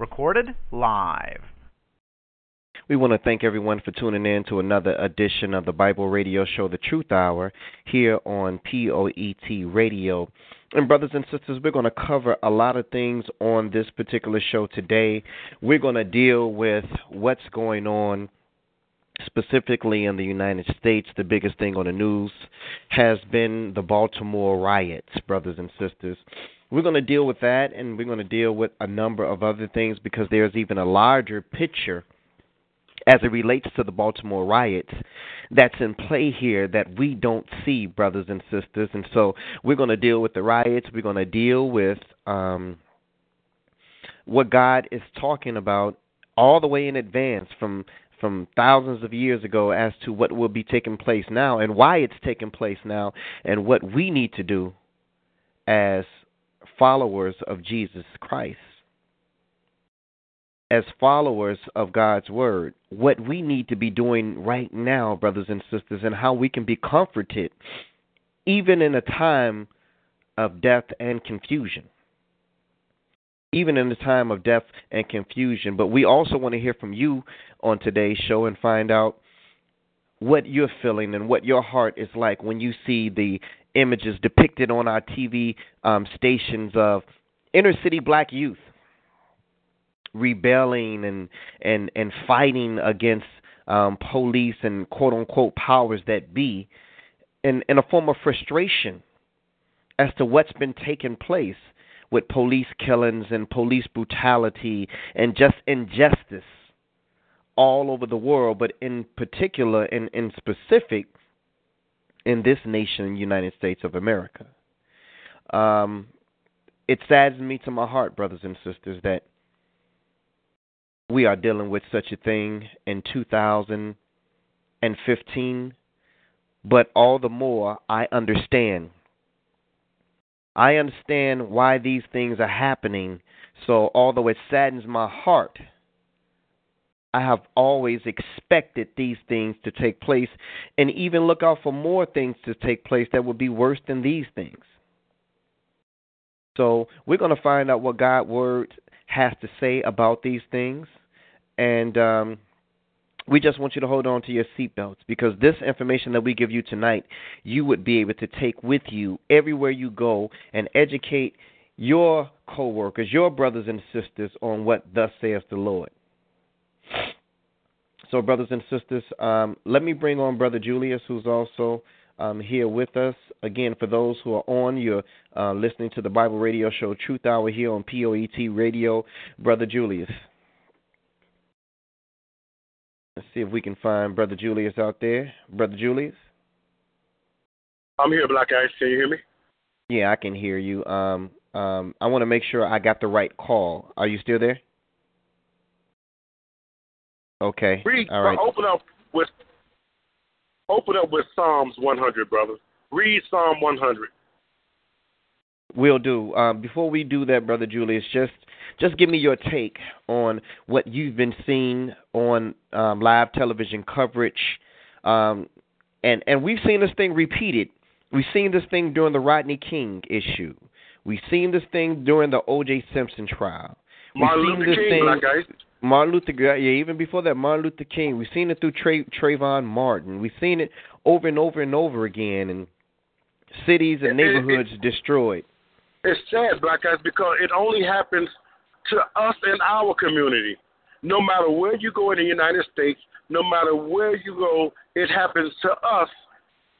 Recorded live. We want to thank everyone for tuning in to another edition of the Bible Radio Show, The Truth Hour, here on POET Radio. And, brothers and sisters, we're going to cover a lot of things on this particular show today. We're going to deal with what's going on specifically in the United States. The biggest thing on the news has been the Baltimore riots, brothers and sisters. We're going to deal with that, and we're going to deal with a number of other things because there's even a larger picture as it relates to the Baltimore riots that's in play here that we don't see, brothers and sisters. And so we're going to deal with the riots. We're going to deal with um, what God is talking about all the way in advance from from thousands of years ago as to what will be taking place now and why it's taking place now and what we need to do as followers of Jesus Christ as followers of God's word, what we need to be doing right now, brothers and sisters, and how we can be comforted even in a time of death and confusion. Even in the time of death and confusion. But we also want to hear from you on today's show and find out what you're feeling and what your heart is like when you see the images depicted on our TV um, stations of inner city black youth rebelling and and and fighting against um, police and quote unquote powers that be, in in a form of frustration as to what's been taking place with police killings and police brutality and just injustice all over the world, but in particular, in in specific, in this nation, United States of America. Um, it saddens me to my heart, brothers and sisters, that we are dealing with such a thing in 2015, but all the more I understand. I understand why these things are happening. So, although it saddens my heart, I have always expected these things to take place and even look out for more things to take place that would be worse than these things. So, we're going to find out what God's word has to say about these things and um, we just want you to hold on to your seatbelts because this information that we give you tonight, you would be able to take with you everywhere you go and educate your coworkers, your brothers and sisters on what thus saith the Lord. So, brothers and sisters, um, let me bring on Brother Julius, who's also um, here with us. Again, for those who are on, you're uh, listening to the Bible radio show Truth Hour here on POET Radio. Brother Julius. Let's see if we can find Brother Julius out there. Brother Julius? I'm here, Black Ice. Can you hear me? Yeah, I can hear you. Um, um, I want to make sure I got the right call. Are you still there? Okay. Read. All right. Open up with. Open up with Psalms 100, brother. Read Psalm 100. Will do. Um, before we do that, brother Julius, just just give me your take on what you've been seeing on um, live television coverage, um, and and we've seen this thing repeated. We've seen this thing during the Rodney King issue. We've seen this thing during the O.J. Simpson trial. We've Martin seen Luther this King, thing. Martin Luther, yeah, even before that, Martin Luther King. We've seen it through Tra- Trayvon Martin. We've seen it over and over and over again, and cities and It- it- neighborhoods destroyed. It's sad, Black Ice, because it only happens to us in our community. No matter where you go in the United States, no matter where you go, it happens to us.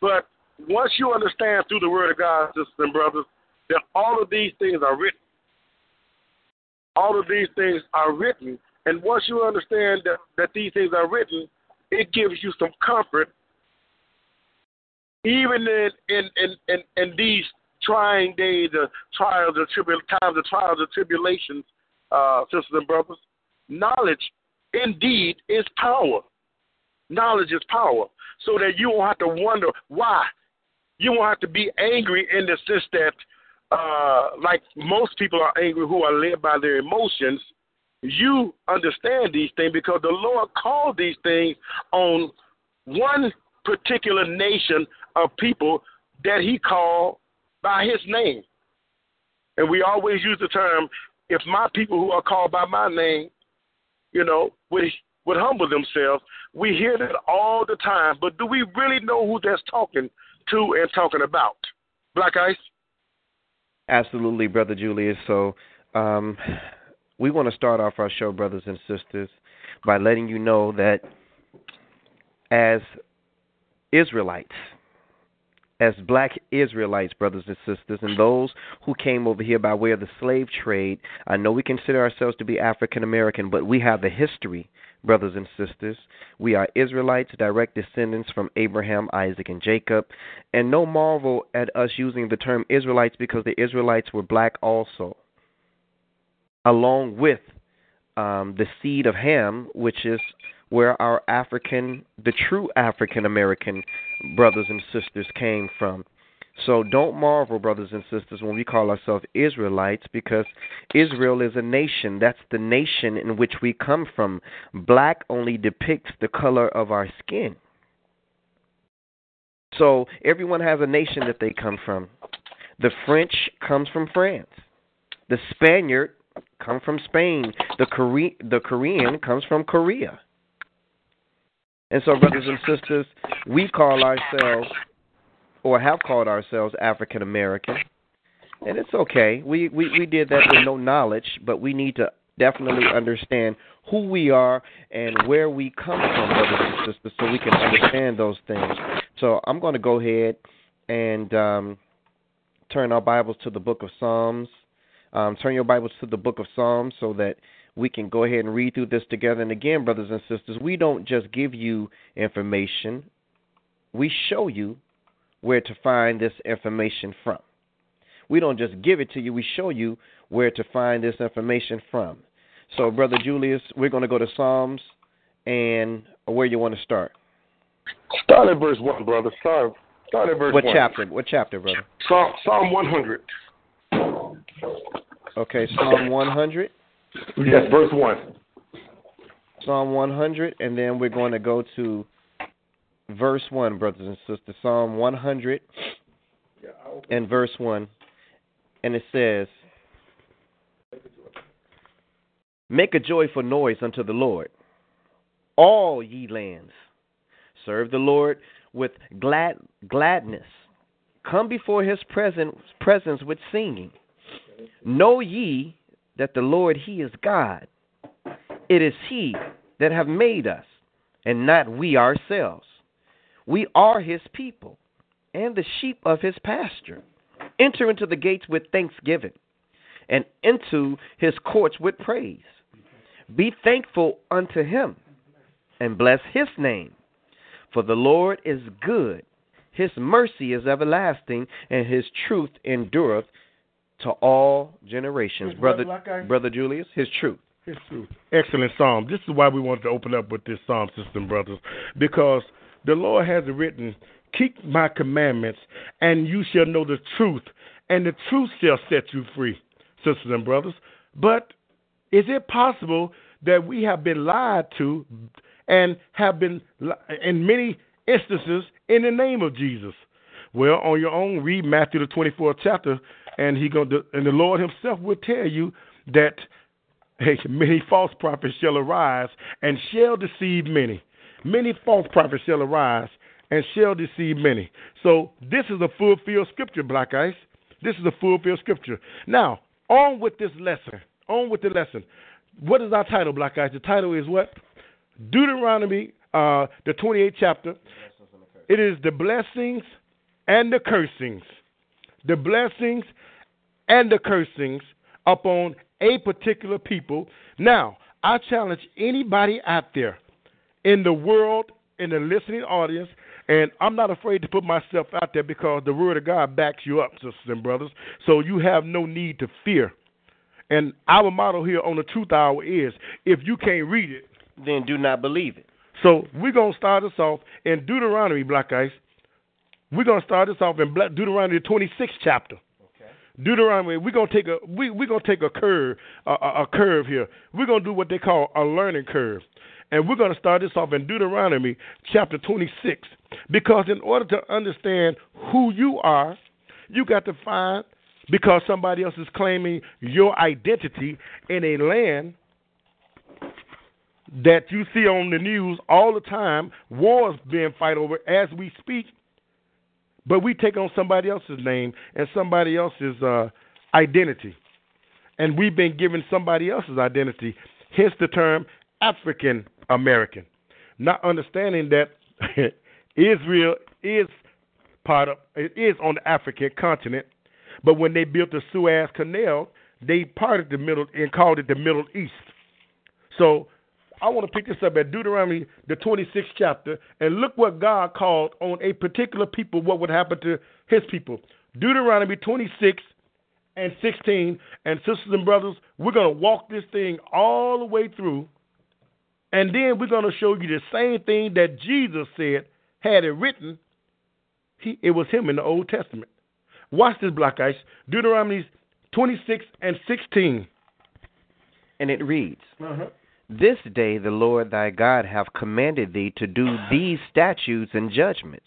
But once you understand through the Word of God, sisters and brothers, that all of these things are written. All of these things are written. And once you understand that, that these things are written, it gives you some comfort, even in, in, in, in, in these trying days, the trials, the tribul- times, the trials, the tribulations, uh, sisters and brothers, knowledge indeed is power. Knowledge is power. So that you won't have to wonder why. You won't have to be angry in the sense that, uh, like most people are angry who are led by their emotions. You understand these things because the Lord called these things on one particular nation of people that He called by His name. And we always use the term, if my people who are called by my name, you know, would would humble themselves. We hear that all the time, but do we really know who that's talking to and talking about? Black Ice? Absolutely, Brother Julius. So um, we want to start off our show, brothers and sisters, by letting you know that as Israelites, as black Israelites, brothers and sisters, and those who came over here by way of the slave trade, I know we consider ourselves to be African American, but we have the history, brothers and sisters. We are Israelites, direct descendants from Abraham, Isaac, and Jacob. And no marvel at us using the term Israelites because the Israelites were black also, along with um, the seed of Ham, which is where our African, the true African American brothers and sisters came from. So don't marvel, brothers and sisters, when we call ourselves Israelites, because Israel is a nation. That's the nation in which we come from. Black only depicts the color of our skin. So everyone has a nation that they come from. The French comes from France. The Spaniard come from Spain. The Kore- the Korean comes from Korea. And so, brothers and sisters, we call ourselves, or have called ourselves, African American. And it's okay. We, we, we did that with no knowledge, but we need to definitely understand who we are and where we come from, brothers and sisters, so we can understand those things. So I'm going to go ahead and um, turn our Bibles to the book of Psalms. Um, turn your Bibles to the book of Psalms so that we can go ahead and read through this together. And again, brothers and sisters, we don't just give you information, we show you where to find this information from. We don't just give it to you, we show you where to find this information from. So, Brother Julius, we're going to go to Psalms and where you want to start. Start at verse 1, brother. Start, start at verse what 1. What chapter? What chapter, brother? Psalm, Psalm 100. Okay, Psalm 100. Yes, verse 1. Psalm 100, and then we're going to go to verse 1, brothers and sisters. Psalm 100 and verse 1. And it says, Make a joyful noise unto the Lord, all ye lands. Serve the Lord with glad gladness. Come before his presence, presence with singing. Know ye that the Lord he is God. It is he that have made us, and not we ourselves. We are his people, and the sheep of his pasture. Enter into the gates with thanksgiving, and into his courts with praise. Be thankful unto him, and bless his name. For the Lord is good, his mercy is everlasting, and his truth endureth to all generations. His brother, what, Black brother Julius, his truth. His truth. Excellent psalm. This is why we wanted to open up with this psalm system, brothers, because the Lord has written, "Keep my commandments, and you shall know the truth, and the truth shall set you free." Sisters and brothers, but is it possible that we have been lied to and have been, in many instances, in the name of Jesus? Well, on your own, read Matthew the 24th chapter, and he going to, and the Lord Himself will tell you that hey, many false prophets shall arise and shall deceive many. Many false prophets shall arise and shall deceive many. So this is a fulfilled scripture, Black Ice. This is a fulfilled scripture. Now, on with this lesson. On with the lesson. What is our title, Black Ice? The title is what? Deuteronomy, uh, the 28th chapter. It is the blessings and the cursings. The blessings and the cursings upon a particular people. Now, I challenge anybody out there in the world, in the listening audience, And I'm not afraid to put myself out there because the Word of God backs you up, sisters and brothers. So you have no need to fear. And our motto here on the Truth Hour is if you can't read it, then do not believe it. So we're going to start us off in Deuteronomy, Black Ice. We're going to start this off in Deuteronomy, the 26th chapter. Deuteronomy, we're gonna take a we we're gonna take a curve a, a, a curve here. We're gonna do what they call a learning curve, and we're gonna start this off in Deuteronomy chapter 26 because in order to understand who you are, you got to find because somebody else is claiming your identity in a land that you see on the news all the time, wars being fight over as we speak. But we take on somebody else's name and somebody else's uh, identity. And we've been given somebody else's identity, hence the term African American. Not understanding that Israel is part of it is on the African continent, but when they built the Suez Canal, they parted the middle and called it the Middle East. So I want to pick this up at Deuteronomy, the 26th chapter, and look what God called on a particular people, what would happen to his people. Deuteronomy 26 and 16. And sisters and brothers, we're going to walk this thing all the way through. And then we're going to show you the same thing that Jesus said, had it written. He, it was him in the Old Testament. Watch this, Black Ice. Deuteronomy 26 and 16. And it reads. Uh-huh. This day the Lord thy God hath commanded thee to do these statutes and judgments.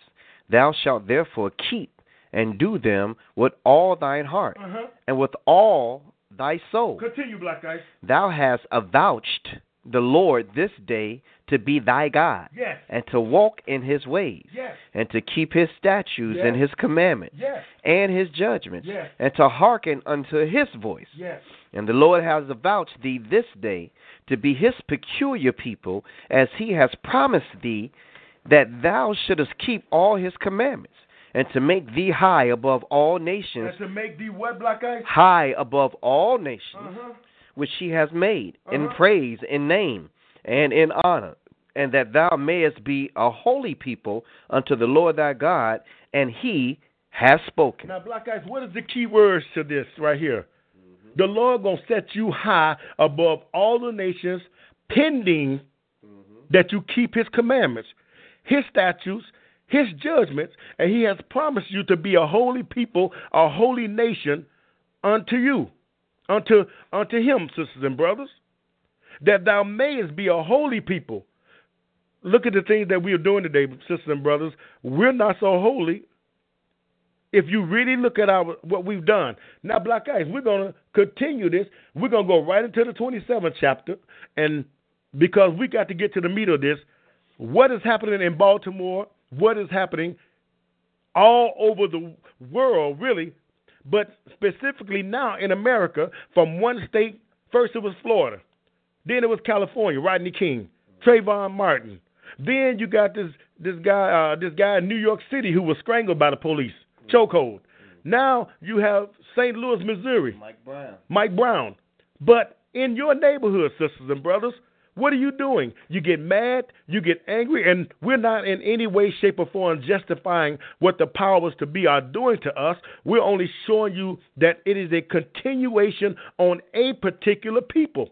Thou shalt therefore keep and do them with all thine heart uh-huh. and with all thy soul. Continue, Black Ice. Thou hast avouched the Lord this day to be thy God, yes. and to walk in his ways, yes. and to keep his statutes yes. and his commandments, and his judgments, and to hearken unto his voice. And the Lord has avouched thee this day to be his peculiar people, as he has promised thee that thou shouldest keep all his commandments, and to make thee high above all nations. And to make thee what, Black Ice? High above all nations, uh-huh. Which she has made, uh-huh. in praise, in name, and in honor, and that thou mayest be a holy people unto the Lord thy God, and he has spoken. Now, Black Ice, what is the key words to this right here? the Lord gonna set you high above all the nations, pending mm-hmm. that you keep His commandments, His statutes, His judgments, and He has promised you to be a holy people, a holy nation unto you, unto unto Him, sisters and brothers, that thou mayest be a holy people. Look at the things that we are doing today, sisters and brothers. We're not so holy if you really look at our what we've done. Now, Black Ice, we're gonna continue this. We're gonna go right into the 27th chapter, and because we got to get to the meat of this, what is happening in Baltimore? What is happening all over the world, really, but specifically now in America, from one state. First, it was Florida, then it was California, Rodney King, Trayvon Martin. Then you got this this guy uh, this guy in New York City who was strangled by the police chokehold. Now you have St. Louis, Missouri. Mike Brown. Mike Brown. But in your neighborhood, sisters and brothers, what are you doing? You get mad, you get angry, and we're not in any way, shape, or form justifying what the powers to be are doing to us. We're only showing you that it is a continuation on a particular people.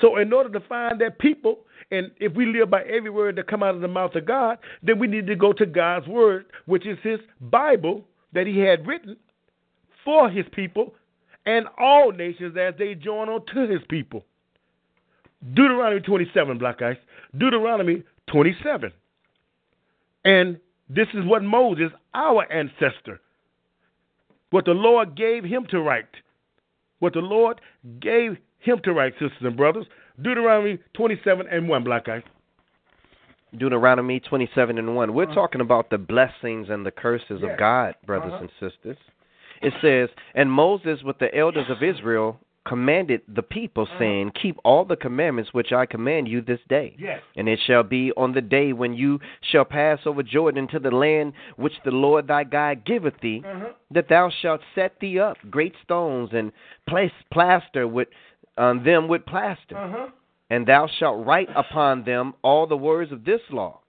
So, in order to find that people, and if we live by every word that come out of the mouth of God, then we need to go to God's word, which is His Bible that He had written for His people and all nations as they join on to His people. Deuteronomy 27, Black Ice. Deuteronomy 27. And this is what Moses, our ancestor, what the Lord gave him to write. What the Lord gave him to write, sisters and brothers. Deuteronomy 27 and 1, Black Eye. Deuteronomy 27 and 1. We're uh-huh. talking about the blessings and the curses yes. of God, brothers uh-huh. and sisters. It says, And Moses with the elders of Israel commanded the people, uh-huh. saying, Keep all the commandments which I command you this day. Yes. And it shall be on the day when you shall pass over Jordan to the land which the Lord thy God giveth thee, uh-huh. that thou shalt set thee up great stones and place plaster with on them with plaster. Uh-huh. And thou shalt write upon them all the words of this law,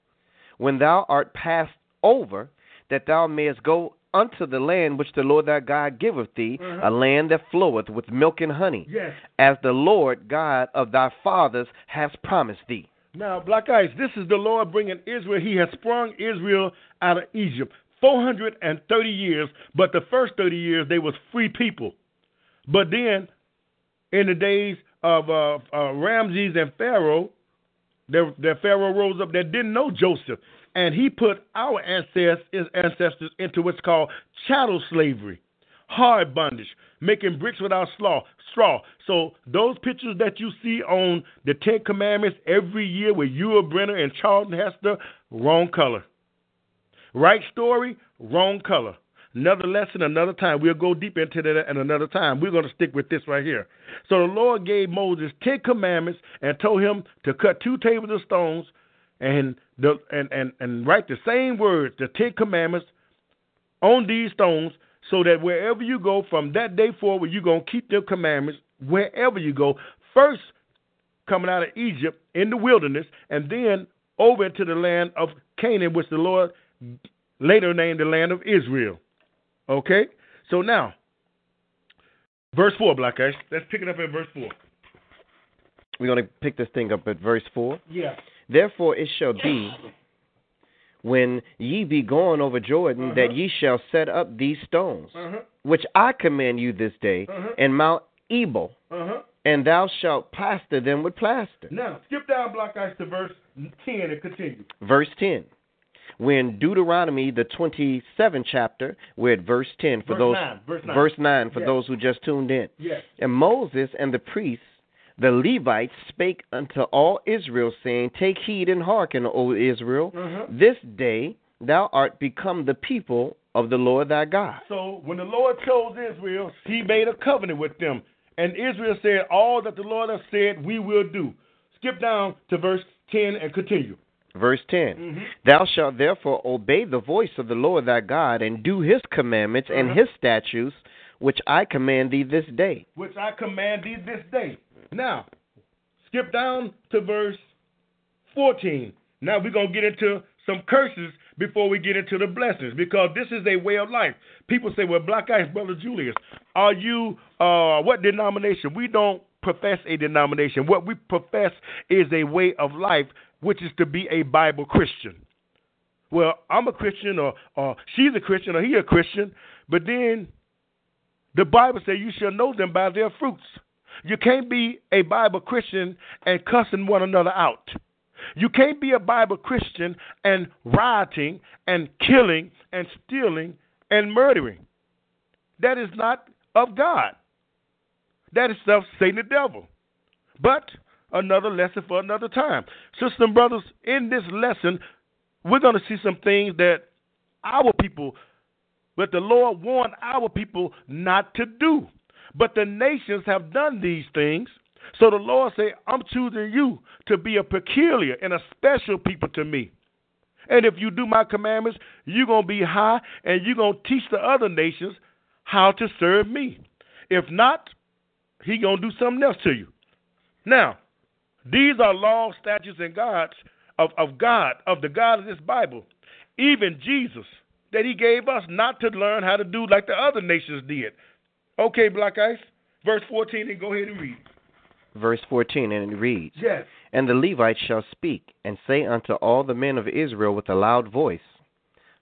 when thou art passed over, that thou mayest go unto the land which the Lord thy God giveth thee, Uh-huh. a land that floweth with milk and honey, Yes. as the Lord God of thy fathers has promised thee. Now, Black Ice, this is the Lord bringing Israel. He has sprung Israel out of Egypt. 430 years, but the first 30 years they was free people. But then, in the days of uh, uh, Ramses and Pharaoh, their, their Pharaoh rose up that didn't know Joseph, and he put our ancestors, ancestors into what's called chattel slavery, hard bondage, making bricks without slaw, straw. So those pictures that you see on the Ten Commandments every year with Yul Brynner and Charlton Heston, wrong color. Right story, wrong color. Another lesson, another time. We'll go deep into that at another time. We're going to stick with this right here. So the Lord gave Moses ten commandments and told him to cut two tables of stones and the and, and, and write the same words, the ten commandments, on these stones, so that wherever you go from that day forward, you're gonna keep the commandments wherever you go. First coming out of Egypt in the wilderness, and then over to the land of Canaan, which the Lord later named the land of Israel. Okay? So now, verse 4, Black Ice. Let's pick it up at verse 4. We're going to pick this thing up at verse 4. Yeah. Therefore it shall be, when ye be gone over Jordan, that ye shall set up these stones, Uh-huh. which I command you this day, Uh-huh. in Mount Ebal, Uh-huh. and thou shalt plaster them with plaster. Now, skip down, Black Ice, to verse 10 and continue. Verse 10. When Deuteronomy, the 27th chapter, we're at verse 10 for Verse those, 9, verse 9. verse 9 for Yes. those who just tuned in. Yes. And Moses and the priests, the Levites, spake unto all Israel, saying, Take heed and hearken, O Israel. Uh-huh. This day thou art become the people of the Lord thy God. So when the Lord chose Israel, he made a covenant with them. And Israel said, All that the Lord has said, we will do. Skip down to verse 10 and continue. Verse 10 Mhm. Thou shalt therefore obey the voice of the Lord thy God, and do his commandments and Uh-huh. his statutes, which I command thee this day. which I command thee this day. Now, skip down to verse 14. Now we're going to get into some curses before we get into the blessings because this is a way of life. People say, well, Black Ice, Brother Julius, are you, uh, what denomination? We don't profess a denomination. What we profess is a way of life, which is to be a Bible Christian. Well, I'm a Christian, or, or she's a Christian, or he a Christian, but then the Bible says you shall know them by their fruits. You can't be a Bible Christian and cussing one another out. You can't be a Bible Christian and rioting and killing and stealing and murdering. That is not of God. That is of Satan the devil. But another lesson for another time. Sisters and brothers, in this lesson, we're going to see some things that our people, but the Lord warned our people not to do. But the nations have done these things. So the Lord said, I'm choosing you to be a peculiar and a special people to me. And if you do my commandments, you're going to be high and you're going to teach the other nations how to serve me. If not, he going to do something else to you. Now, these are laws, statutes, and gods of, of God, of the God of this Bible. Even Jesus, that he gave us not to learn how to do like the other nations did. Okay, Black Ice, verse 14, and go ahead and read. Verse 14, and it reads, Yes. And the Levites shall speak, and say unto all the men of Israel with a loud voice,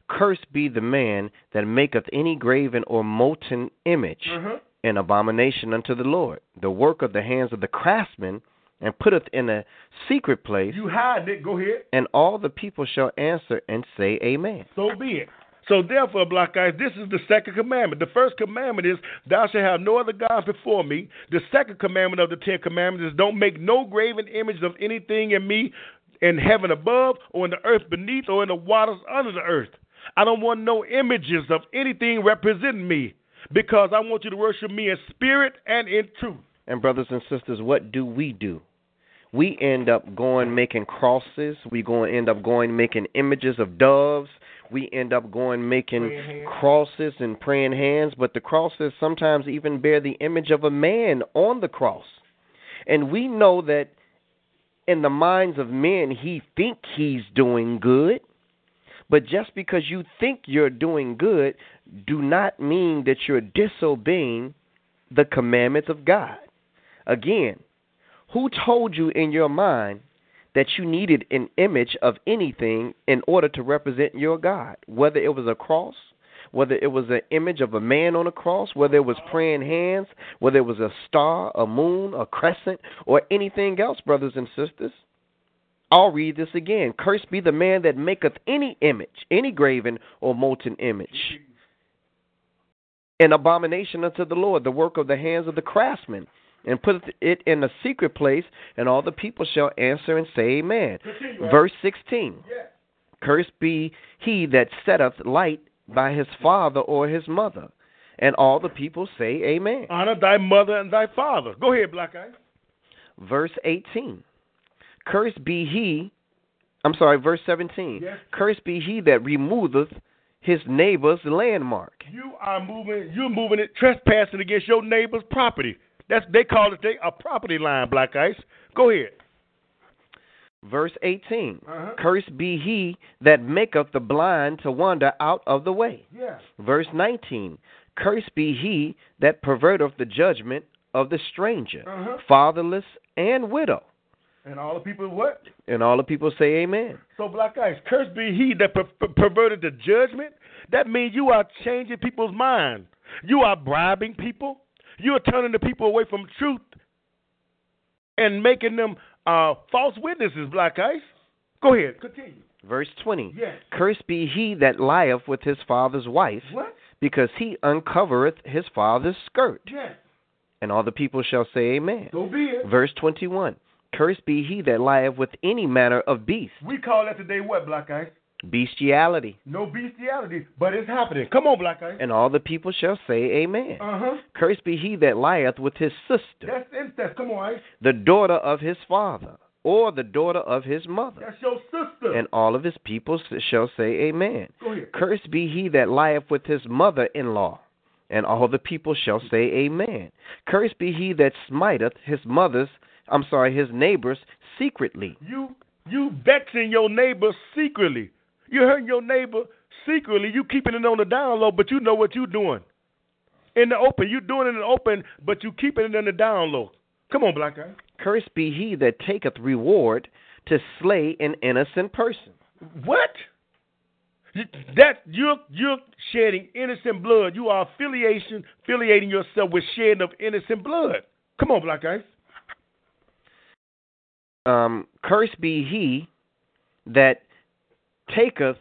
Cursed be the man that maketh any graven or molten image, Uh-huh. an abomination unto the Lord, the work of the hands of the craftsman, and putteth in a secret place, You hide it, go ahead. and all the people shall answer and say, Amen. So be it. So therefore, Black Ice, this is the second commandment. The first commandment is, Thou shalt have no other gods before me. The second commandment of the Ten Commandments is, Don't make no graven image of anything in me in heaven above, or in the earth beneath, or in the waters under the earth. I don't want no images of anything representing me, because I want you to worship me in spirit and in truth. And brothers and sisters, what do we do? We end up going making crosses. We going end up going making images of doves. We end up going making crosses and praying hands. But the crosses sometimes even bear the image of a man on the cross. And we know that in the minds of men, he think he's doing good. But just because you think you're doing good, do not mean that you're disobeying the commandments of God. Again, who told you in your mind that you needed an image of anything in order to represent your God? Whether it was a cross, whether it was an image of a man on a cross, whether it was praying hands, whether it was a star, a moon, a crescent, or anything else, brothers and sisters. I'll read this again. Cursed be the man that maketh any image, any graven or molten image. An abomination unto the Lord, the work of the hands of the craftsman, and put it in a secret place, and all the people shall answer and say, Amen. Verse 16 Cursed be he that setteth light by his father or his mother. And all the people say, Amen. Honor thy mother and thy father. Go ahead, Black Eye. Verse 18 Cursed be he, I'm sorry, verse 17. Yes. Cursed be he that removeth his neighbor's landmark. You are moving. You're moving it, trespassing against your neighbor's property. That's they call it they, a property line. Black Ice. Go ahead. Verse 18 Uh-huh. Cursed be he that maketh the blind to wander out of the way. Yeah. Verse 19 Cursed be he that perverteth the judgment of the stranger, Uh-huh. fatherless, and widow. And all the people what? And all the people say, Amen. So Black Ice. Cursed be he that per- perverted the judgment. That means you are changing people's mind. You are bribing people. You are turning the people away from truth and making them uh, false witnesses. Black Ice. Go ahead. Continue. Verse 20 Yes. Cursed be he that lieth with his father's wife, What? because he uncovereth his father's skirt. Yes. And all the people shall say, Amen. So be it. Verse 21 Cursed be he that lieth with any manner of beast, We call that today what, Black Ice? Bestiality. No bestiality, but it's happening. Come on, Black Ice. And all the people shall say, Amen. Uh huh. Cursed be he that lieth with his sister, That's incest. Come on, Ice. the daughter of his father, or the daughter of his mother. That's your sister. And all of his people shall say, Amen. Go ahead. Cursed be he that lieth with his mother in law. And all the people shall say, Amen. Cursed be he that smiteth his mother's, I'm sorry, his neighbor's secretly. You you vexing your neighbors secretly. You hurting your neighbor secretly. You keeping it on the down low, but you know what you're doing. In the open, you're doing it in the open, but you keeping it in the down low. Come on, black guy. Cursed be he that taketh reward to slay an innocent person. What? That you're you're shedding innocent blood. You are affiliation affiliating yourself with shedding of innocent blood. Come on, black guys. Um, cursed be he that taketh,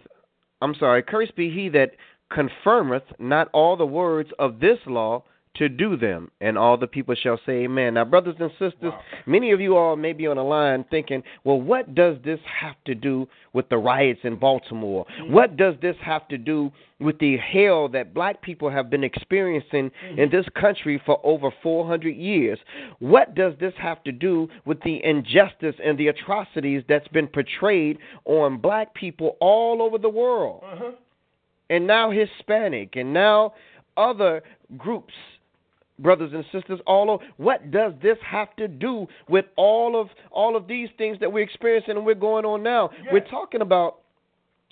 I'm sorry, cursed be he that confirmeth not all the words of this law to do them, and all the people shall say amen. Now, brothers and sisters, many of you all may be on the line thinking, well, what does this have to do with the riots in Baltimore? Mm-hmm. What does this have to do with the hell that black people have been experiencing mm-hmm. in this country for over 400 years? What does this have to do with the injustice and the atrocities that's been portrayed on black people all over the world? Uh-huh. and now Hispanic, and now other groups, brothers and sisters, all over. What does this have to do with all of all of these things that we're experiencing and we're going on now? We're talking about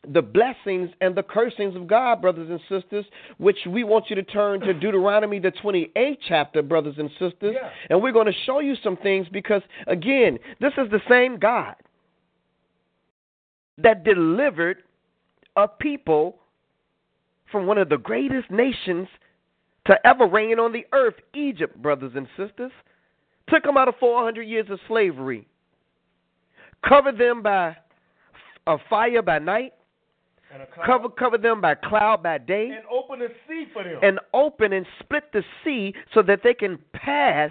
the blessings and the cursings of God, brothers and sisters, which we want you to turn to Deuteronomy, the 28th chapter, brothers and sisters. Yeah. And we're going to show you some things because, again, this is the same God that delivered a people from one of the greatest nations to ever reign on the earth, Egypt, brothers and sisters. Took them out of 400 years of slavery, covered them by a fire by night, And, a cloud. cover covered them by cloud by day, and open the sea for them. and open and split the sea so that they can pass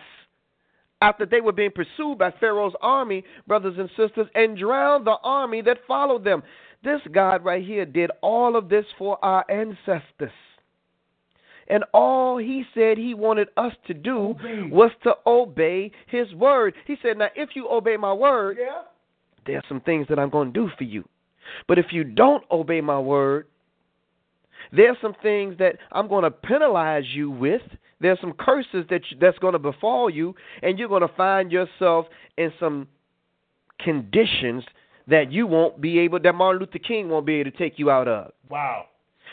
after they were being pursued by Pharaoh's army, brothers and sisters, and drown the army that followed them. This God right here did all of this for our ancestors. And all he said he wanted us to do Obey. was to obey his word. He said, Now, if you obey my word, yeah. there's some things that I'm going to do for you. But if you don't obey my word, there's some things that I'm going to penalize you with. There's some curses that you, that's going to befall you, and you're going to find yourself in some conditions that you won't be able, that Martin Luther King won't be able to take you out of, Wow.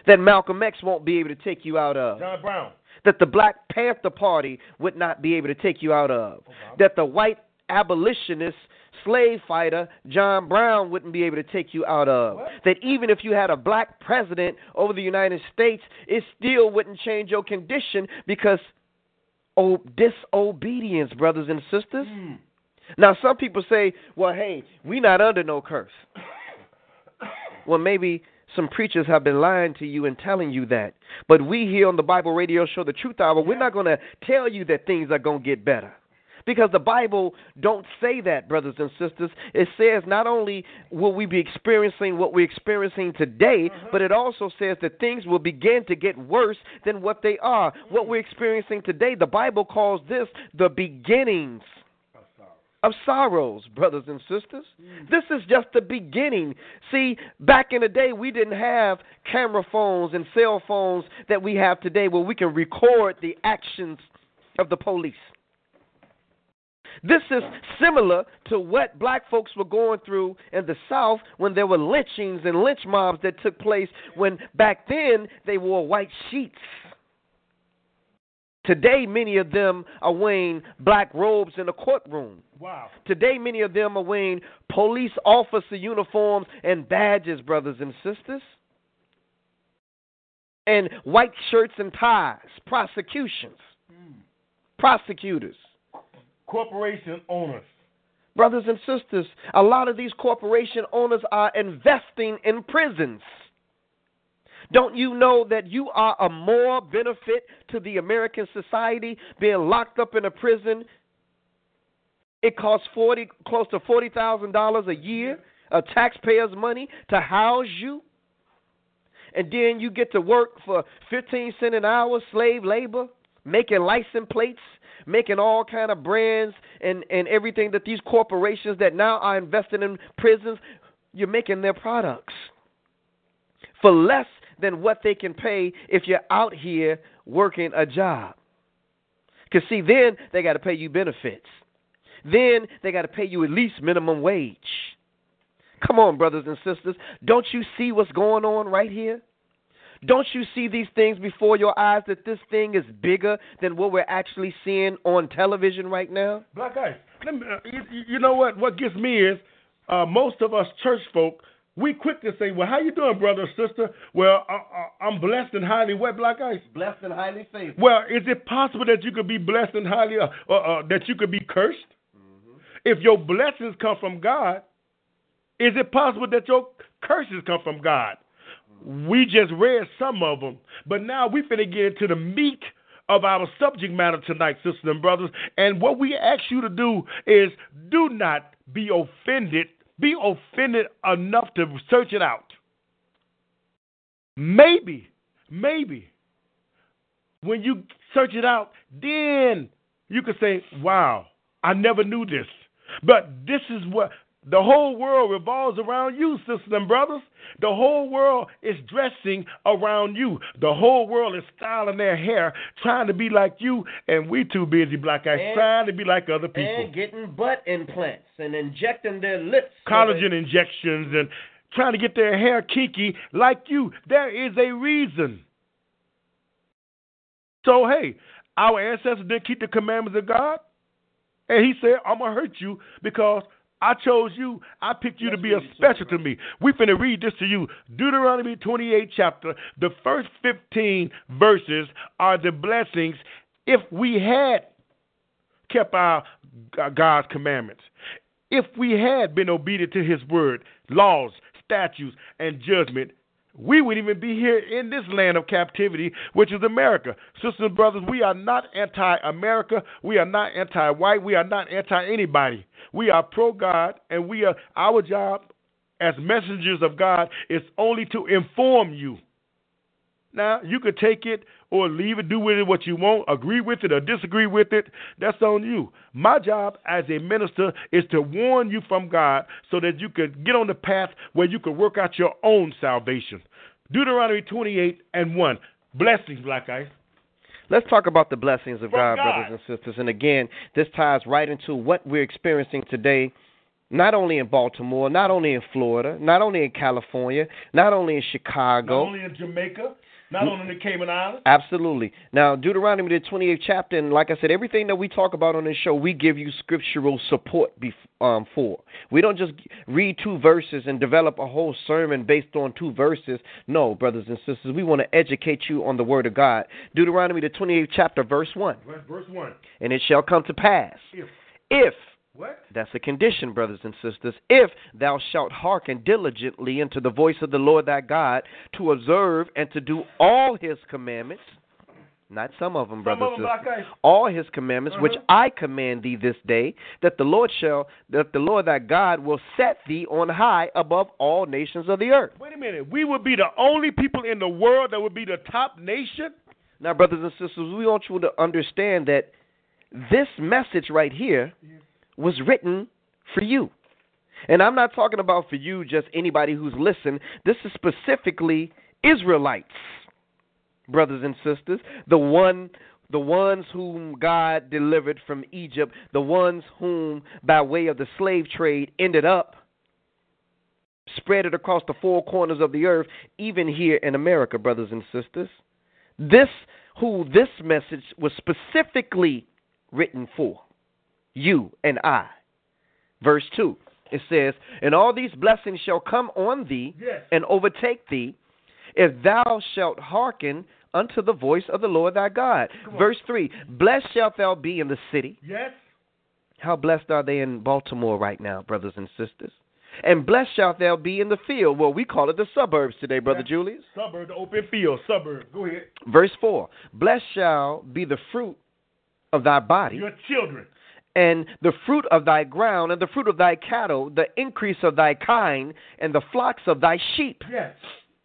That Malcolm X won't be able to take you out of, John Brown. that the Black Panther Party would not be able to take you out of, oh, that the white abolitionist slave fighter John Brown wouldn't be able to take you out of, that even if you had a black president over the United States, it still wouldn't change your condition because oh, disobedience, brothers and sisters. Hmm. Now, some people say, well, hey, we're not under no curse. well, maybe some preachers have been lying to you and telling you that. But we here on the Bible Radio Show, The Truth Hour, we're not going to tell you that things are going to get better. Because the Bible don't say that, brothers and sisters. It says not only will we be experiencing what we're experiencing today, mm-hmm. but it also says that things will begin to get worse than what they are. What mm. we're experiencing today, the Bible calls this the beginnings of sorrows, brothers and sisters. Mm. This is just the beginning. See, back in the day, we didn't have camera phones and cell phones that we have today where we can record the actions of the police. This is similar to what black folks were going through in the South when there were lynchings and lynch mobs that took place when back then they wore white sheets. Today, many of them are wearing black robes in the courtroom. Wow. Today, many of them are wearing police officer uniforms and badges, brothers and sisters. And white shirts and ties, prosecutions, hmm. prosecutors. Corporation owners. Brothers and sisters, a lot of these corporation owners are investing in prisons. Don't you know that you are a more benefit to the American society being locked up in a prison? It costs forty, close to forty thousand dollars a year of taxpayers' money to house you, and then you get to work for fifteen cent an hour, slave labor, making license plates, making all kind of brands and and everything that these corporations that now are investing in prisons, you're making their products for less than what they can pay if you're out here working a job. Because, see, then they got to pay you benefits. Then they got to pay you at least minimum wage. Come on, brothers and sisters. Don't you see what's going on right here? Don't you see these things before your eyes that this thing is bigger than what we're actually seeing on television right now? Black Ice. Me, uh, you, you know what? What gets me is uh, most of us church folk we quick to say, "Well, how you doing, brother or sister?" Well, I, I, I'm blessed and highly what, Black Ice? Blessed and highly favored. Well, is it possible that you could be blessed and highly, uh, uh, uh, that you could be cursed? Mm-hmm. If your blessings come from God, is it possible that your curses come from God? Mm-hmm. We just read some of them, but now we finna get into the meat of our subject matter tonight, sisters and brothers. And what we ask you to do is do not be offended be offended enough to search it out. Maybe, maybe when you search it out, then you could say, wow, I never knew this. But this is what the whole world revolves around you, sisters and brothers. The whole world is dressing around you. The whole world is styling their hair, trying to be like you, and we too busy, black guys, And- trying to be like other people. And getting butt implants and injecting their lips. collagen that- injections and trying to get their hair kinky like you. There is a reason. So, hey, our ancestors didn't keep the commandments of God. And he said, I'm going to hurt you because I chose you. I picked you to be a special to me. We finna read this to you. Deuteronomy 28 chapter. The first 15 verses are the blessings if we had kept our God's commandments. If we had been obedient to his word, laws, statutes, and judgment, we wouldn't even be here in this land of captivity, which is America. Sisters and brothers, we are not anti America. We are not anti white. We are not anti anybody. We are pro God, and we are our job as messengers of God is only to inform you. Now, you could take it or leave it, do with it what you want, agree with it or disagree with it. That's on you. My job as a minister is to warn you from God so that you could get on the path where you can work out your own salvation. Deuteronomy 28 and 1. Blessings, Black Ice. Let's talk about the blessings of God, God. brothers and sisters. And again, this ties right into what we're experiencing today not only in Baltimore, not only in Florida, not only in California, not only in Chicago. Not only in Jamaica, not only in the Cayman Islands. Absolutely. Now, Deuteronomy, the 28th chapter, and like I said, everything that we talk about on this show, we give you scriptural support bef- um, for. We don't just read two verses and develop a whole sermon based on two verses. No, brothers and sisters, we want to educate you on the Word of God. Deuteronomy, the 28th chapter, verse 1. Verse 1. And it shall come to pass. If. If What? that's a condition, brothers and sisters. If thou shalt hearken diligently unto the voice of the Lord thy God to observe and to do all his commandments, not some of them, brothers and sisters, all his commandments which Uh-huh. I command thee this day, that the Lord shall that the Lord thy God will set thee on high above all nations of the earth. Wait a minute. We would be the only people in the world that would be the top nation? Now, brothers and sisters, we want you to understand that this message right here was written for you. And I'm not talking about for you, just anybody who's listened. This is specifically Israelites, brothers and sisters, the one the ones whom God delivered from Egypt, the ones whom by way of the slave trade ended up spread it across the four corners of the earth, even here in America, brothers and sisters. This who this message was specifically written for. You and I. Verse 2. It says, And all these blessings shall come on thee Yes. and overtake thee, if thou shalt hearken unto the voice of the Lord thy God. Verse 3 Blessed shalt thou be in the city. Yes. How blessed are they in Baltimore right now, brothers and sisters? And blessed shalt thou be in the field. Well, we call it the suburbs today, Brother Yeah. Julius. Suburb, the open field, suburb. Go ahead. Verse 4 Blessed shall be the fruit of thy body, Your children. And the fruit of thy ground, and the fruit of thy cattle, the increase of thy kind, and the flocks of thy sheep. Yes.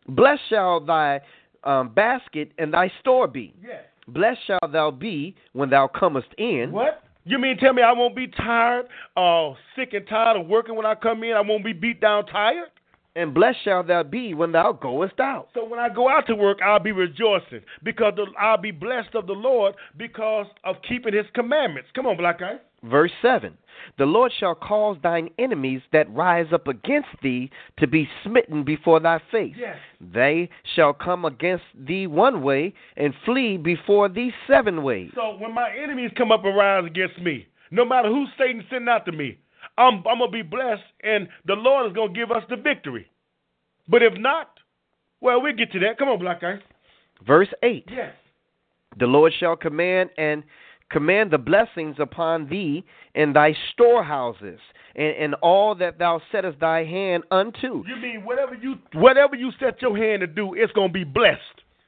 Blessed shall thy um, basket and thy store be. Yes. Blessed shalt thou be when thou comest in. What? You mean tell me I won't be tired, uh, sick and tired of working when I come in? I won't be beat down tired? And blessed shalt thou be when thou goest out. So when I go out to work, I'll be rejoicing because the, I'll be blessed of the Lord because of keeping His commandments. Come on, black guy. Verse 7 The Lord shall cause thine enemies that rise up against thee to be smitten before thy face. Yes. They shall come against thee one way and flee before thee seven ways. So when my enemies come up and rise against me, no matter who Satan send out to me, I'm, I'm gonna be blessed, and the Lord is gonna give us the victory. But if not, well, we'll get to that. Come on, black guy. Verse 8 Yes. The Lord shall command and command the blessings upon thee and thy storehouses and, and all that thou settest thy hand unto. You mean whatever you whatever you set your hand to do, it's gonna be blessed.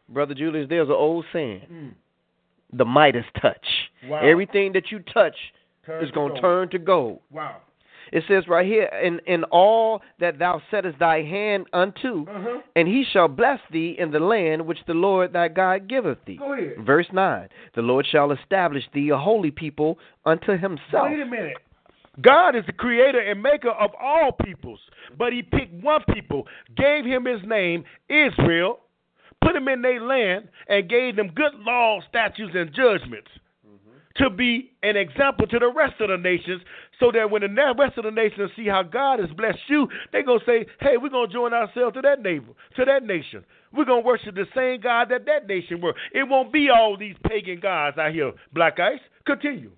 Brother Julius, there's an old saying mm. the Midas touch. Wow. Everything that you touch Turn is going to gold. turn to gold. Wow. It says right here, in, in all that thou settest thy hand unto, Uh-huh. and he shall bless thee in the land which the Lord thy God giveth thee. Go ahead. Verse 9 The Lord shall establish thee a holy people unto himself. Wait a minute. God is the creator and maker of all peoples, but he picked one people, gave him his name, Israel, put him in their land, and gave them good laws, statutes, and judgments to be an example to the rest of the nations so that when the rest of the nations see how God has blessed you, they're going to say, hey, we're going to join ourselves to that neighbor, to that nation. We're going to worship the same God that that nation were. It won't be all these pagan gods out here, Black Ice. Continue.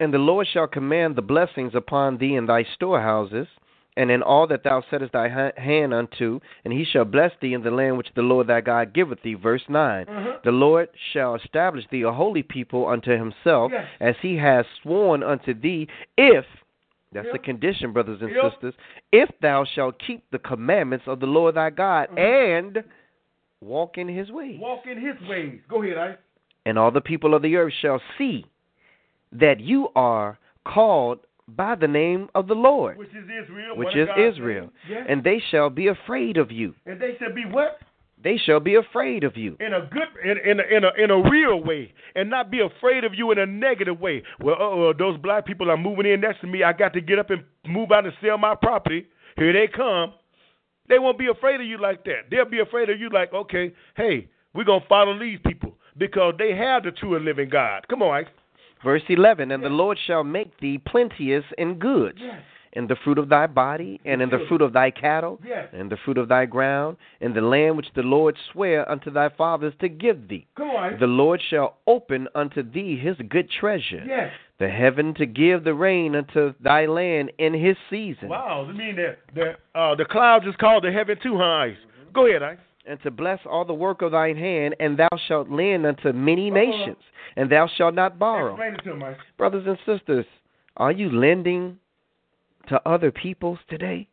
And the Lord shall command the blessings upon thee in thy storehouses, and in all that thou settest thy hand unto, and he shall bless thee in the land which the Lord thy God giveth thee. Verse 9 mm-hmm. The Lord shall establish thee a holy people unto himself, Yes. as he has sworn unto thee, if that's the Yep. condition, brothers and Yep. sisters. If thou shalt keep the commandments of the Lord thy God mm-hmm. and walk in his ways. Walk in his ways. Go ahead, I. And all the people of the earth shall see that you are called by the name of the Lord, Which is Israel. which is Israel. Yes. And they shall be afraid of you. and they shall be what? They shall be afraid of you. In a good, in, in, a, in, a, in a real way, and not be afraid of you in a negative way. Well, uh, those black people are moving in next to me. I got to get up and move out and sell my property. Here they come. They won't be afraid of you like that. They'll be afraid of you like, okay, hey, we're gonna follow these people because they have the true and living God. Come on, Ike. Verse 11 And the Lord shall make thee plenteous in goods, in the fruit of thy body, and in the fruit of thy cattle, Yes. and the fruit of thy ground, in the land which the Lord sware unto thy fathers to give thee. The Lord shall open unto thee his good treasure, Yes. the heaven to give the rain unto thy land in his season, Wow. I mean the the uh the clouds is called the heaven too, huh, Ice? Go ahead, Ice. And to bless all the work of thine hand, and thou shalt lend unto many Uh-huh. nations, and thou shalt not borrow. Explain it to him, Brothers and sisters, are you lending to other peoples today?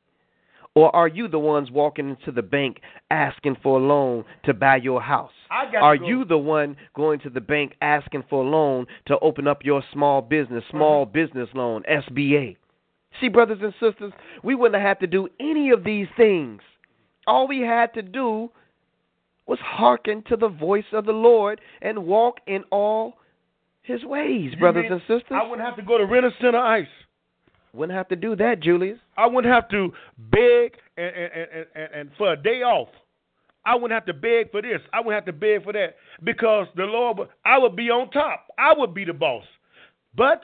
Or are you the ones walking into the bank asking for a loan to buy your house? Are go. you the one going to the bank asking for a loan to open up your small business, small Uh-huh. business loan, SBA? See, brothers and sisters, we wouldn't have to do any of these things. All we had to do was hearken to the voice of the Lord and walk in all his ways, You brothers mean and sisters. I wouldn't have to go to Rent a Center Ice. Wouldn't have to do that, Julius. I wouldn't have to beg and, and, and, and, and for a day off. I wouldn't have to beg for this. I wouldn't have to beg for that because the Lord, I would be on top. I would be the boss. But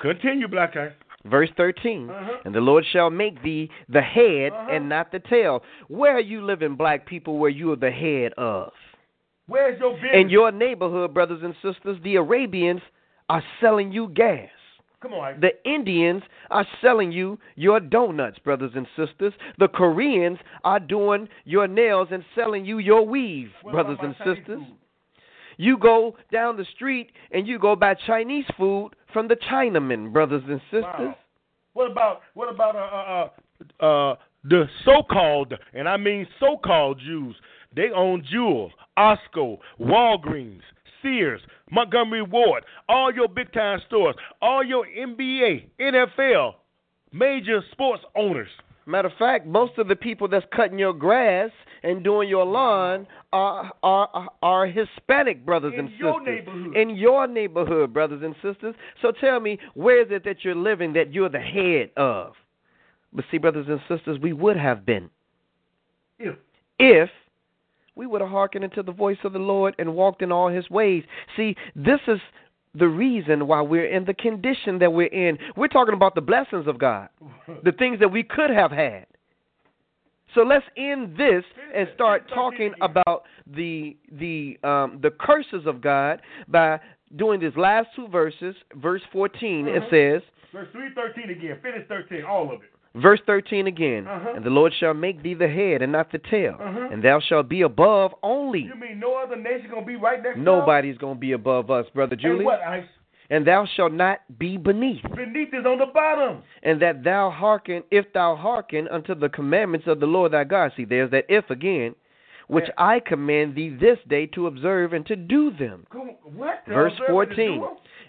continue, Black Ice. Verse 13 Uh-huh. And the Lord shall make thee the head Uh-huh. and not the tail. Where are you living, black people, where you are the head of? Where's your business? In your neighborhood, brothers and sisters, the Arabians are selling you gas. Come on, The Indians are selling you your donuts, brothers and sisters. The Koreans are doing your nails and selling you your weave, What brothers and sisters. food? You go down the street and you go buy Chinese food from the Chinamen, brothers and sisters. Wow. What about what about uh, uh, uh, uh, the so-called, and I mean so-called Jews? They own Jewel, Osco, Walgreens, Sears, Montgomery Ward, all your big-time stores, all your NBA, NFL, major sports owners. Matter of fact, most of the people that's cutting your grass and doing your lawn are are are Hispanic brothers In and your sisters neighborhood. in your neighborhood, brothers and sisters. So tell me, where is it that you're living that you're the head of? But see, brothers and sisters, we would have been If if we would have hearkened into the voice of the Lord and walked in all his ways. See, this is the reason why we're in the condition that we're in. We're talking about the blessings of God, the things that we could have had. So let's end this and start talking about the the um, the curses of God by doing these last two verses. Verse 14 it says, verse three thirteen again, finish thirteen, all of it. Verse 13 again, Uh-huh. and the Lord shall make thee the head and not the tail, Uh-huh. and thou shalt be above only. You mean no other nation gonna be right next? Nobody's going to be above us, Brother And what, Ice? And thou shalt not be beneath, Beneath is on the bottom. and that thou hearken, if thou hearken unto the commandments of the Lord thy God. See, there's that if again, which Yeah. I command thee this day to observe and to do them. What? Verse Observe what to 14.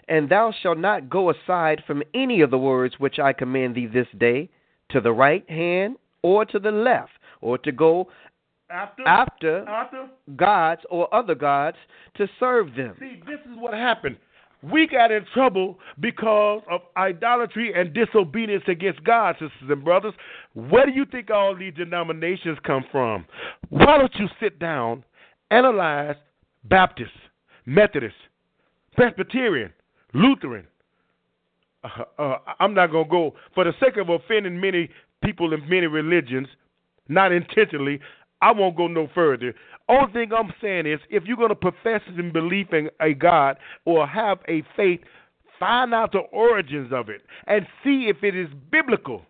And thou shalt not go aside from any of the words which I command thee this day, to the right hand or to the left, or to go After, after after. gods or other gods to serve them. See, this is what happened. We got in trouble because of idolatry and disobedience against God, sisters and brothers. Where do you think all these denominations come from? Why don't you sit down, analyze Baptist, Methodist, Presbyterian, Lutheran? Uh, uh, I'm not going to go, for the sake of offending many people in many religions, not intentionally, I won't go no further. Only thing I'm saying is, if you're going to profess and believe in a God or have a faith, find out the origins of it and see if it is biblical.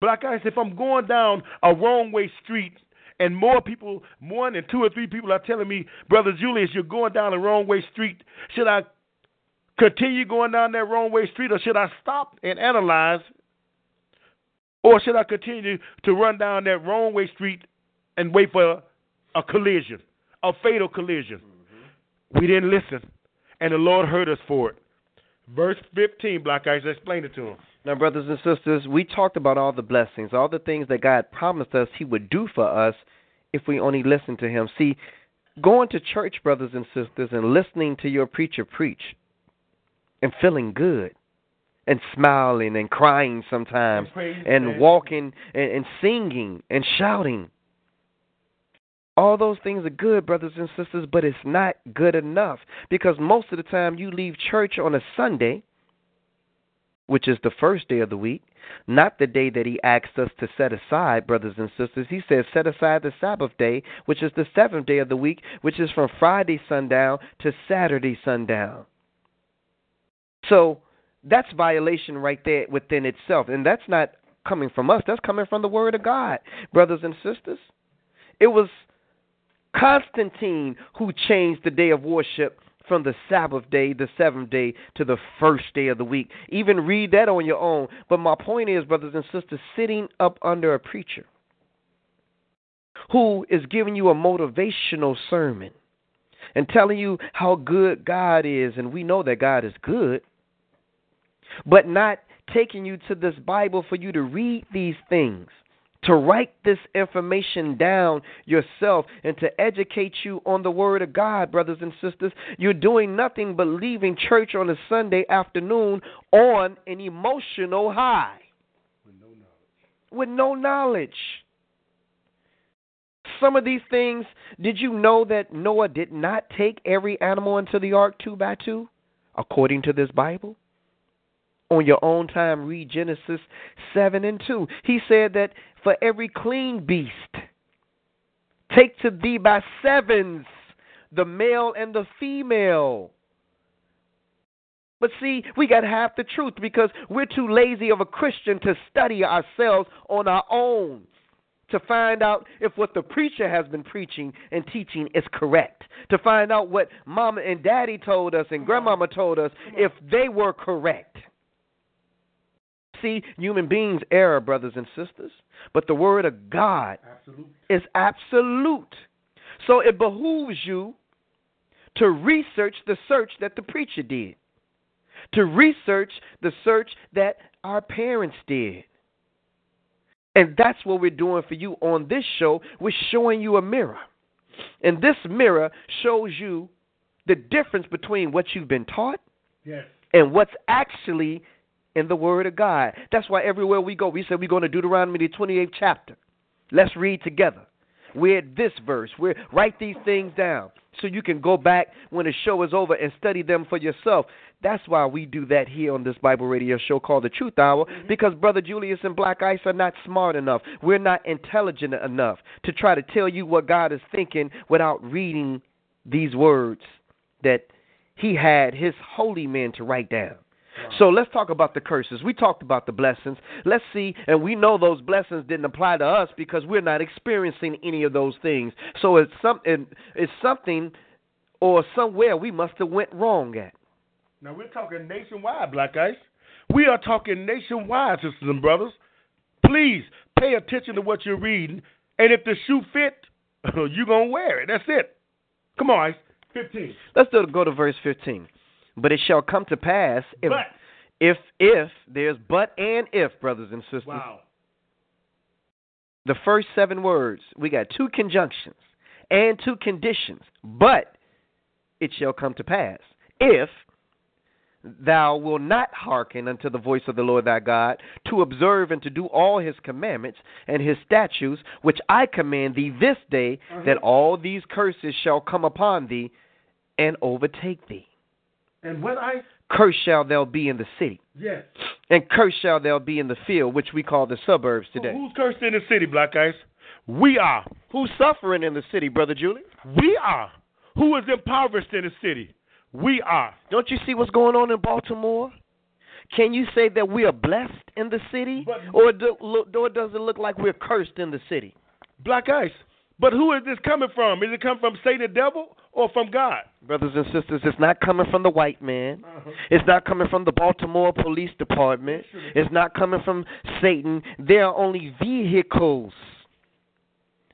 But like I said, if I'm going down a wrong way street and more people, more than two or three people are telling me, Brother Julius, you're going down the wrong way street, should I continue going down that wrong way street or should I stop and analyze or should I continue to run down that wrong way street and wait for a collision, a fatal collision? Mm-hmm. We didn't listen, and the Lord heard us for it. Verse 15, Black Ice, explain it to him. Now, brothers and sisters, we talked about all the blessings, all the things that God promised us He would do for us if we only listened to Him. See, going to church, brothers and sisters, and listening to your preacher preach and feeling good and smiling and crying sometimes And and walking and, and singing and shouting. All those things are good, brothers and sisters, but it's not good enough because most of the time you leave church on a Sunday, which is the first day of the week, not the day that he asked us to set aside, brothers and sisters. He says, set aside the Sabbath day, which is the seventh day of the week, which is from Friday sundown to Saturday sundown. So that's violation right there within itself. And that's not coming from us, that's coming from the Word of God, brothers and sisters. It was Constantine who changed the day of worship from the Sabbath day, the seventh day, to the first day of the week. Even read that on your own. But my point is, brothers and sisters, sitting up under a preacher who is giving you a motivational sermon and telling you how good God is, and we know that God is good, but not taking you to this Bible for you to read these things to write this information down yourself and to educate you on the Word of God, brothers and sisters. You're doing nothing but leaving church on a Sunday afternoon on an emotional high with no knowledge. With no knowledge. Some of these things, did you know that Noah did not take every animal into the ark two by two, according to this Bible? On your own time, read Genesis 7 and 2. He said that for every clean beast, take to thee by sevens the male and the female. But see, we got half the truth because we're too lazy of a Christian to study ourselves on our own to find out if what the preacher has been preaching and teaching is correct, to find out what mama and daddy told us and grandmama told us if they were correct see human beings error, brothers and sisters, but the word of God absolute. is absolute. So it behooves you to research the search that the preacher did, to research the search that our parents did. And that's what we're doing for you on this show. We're showing you a mirror. And this mirror shows you the difference between what you've been taught yes. and what's actually in the Word of God. That's why everywhere we go, we say we're going to Deuteronomy the 28th chapter. Let's read together. We're at this verse. We're write these things down so you can go back when the show is over and study them for yourself. That's why we do that here on this Bible radio show called The Truth Hour mm-hmm. because Brother Julius and Black Ice are not smart enough. We're not intelligent enough to try to tell you what God is thinking without reading these words that He had His holy men to write down. So let's talk about the curses. We talked about the blessings. Let's see, and we know those blessings didn't apply to us because we're not experiencing any of those things. So it's some it's something or somewhere we must have went wrong at. Now we're talking nationwide, Black Ice. We are talking nationwide, sisters and brothers. Please pay attention to what you're reading, and if the shoe fit, you're gonna wear it. That's it. Come on, Ice. Fifteen. Let's go to verse fifteen. But it shall come to pass if but. if if there's but and if, brothers and sisters. Wow. The first seven words, we got two conjunctions and two conditions. But it shall come to pass if thou wilt not hearken unto the voice of the Lord thy God, to observe and to do all his commandments and his statutes, which I command thee this day, uh-huh. that all these curses shall come upon thee and overtake thee. And what I curse shall thou be in the city. Yes. And curse shall thou be in the field, which we call the suburbs today. Who's cursed in the city, Black Ice? We are. Who's suffering in the city, Brother Julie? We are. Who is impoverished in the city? We are. Don't you see what's going on in Baltimore? Can you say that we are blessed in the city, but, or, do, or does it look like we're cursed in the city? Black Ice. But who is this coming from? Is it come from Satan the devil or from God? Brothers and sisters, it's not coming from the white man. Uh-huh. It's not coming from the Baltimore Police Department. It's not coming from Satan. They are only vehicles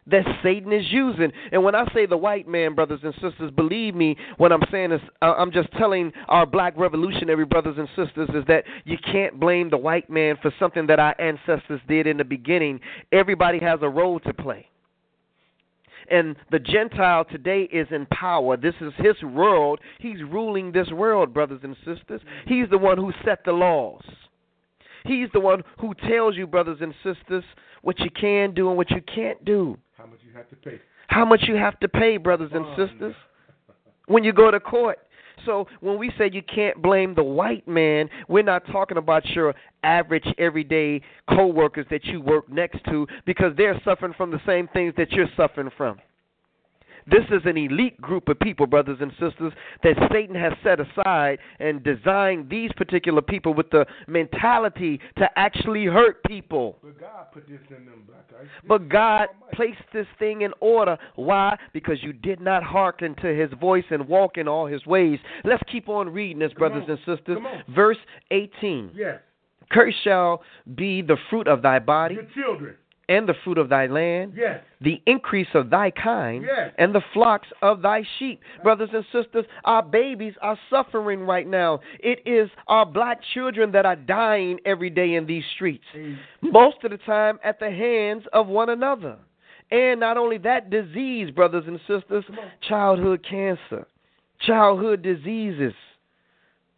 that Satan is using. And when I say the white man, brothers and sisters, believe me, what I'm saying is I'm just telling our black revolutionary brothers and sisters is that you can't blame the white man for something that our ancestors did in the beginning. Everybody has a role to play. And the Gentile today is in power. This is his world. He's ruling this world, brothers and sisters. He's the one who set the laws. He's the one who tells you, brothers and sisters, what you can do and what you can't do. How much you have to pay. How much you have to pay, brothers and sisters. When you go to court, So when we say you can't blame the white man, we're not talking about your average everyday coworkers that you work next to because they're suffering from the same things that you're suffering from. This is an elite group of people, brothers and sisters, that Satan has set aside and designed these particular people with the mentality to actually hurt people. But God put this in them, black guys. But God placed this thing in order. Why? Because you did not hearken to his voice and walk in all his ways. Let's keep on reading this, brothers on. and sisters. Verse 18. Yes. Cursed shall be the fruit of thy body Your children. And the fruit of thy land, Yes. the increase of thy kind, Yes. and the flocks of thy sheep. Brothers and sisters, our babies are suffering right now. It is our black children that are dying every day in these streets, most of the time at the hands of one another. And not only that, disease, brothers and sisters, childhood cancer, childhood diseases.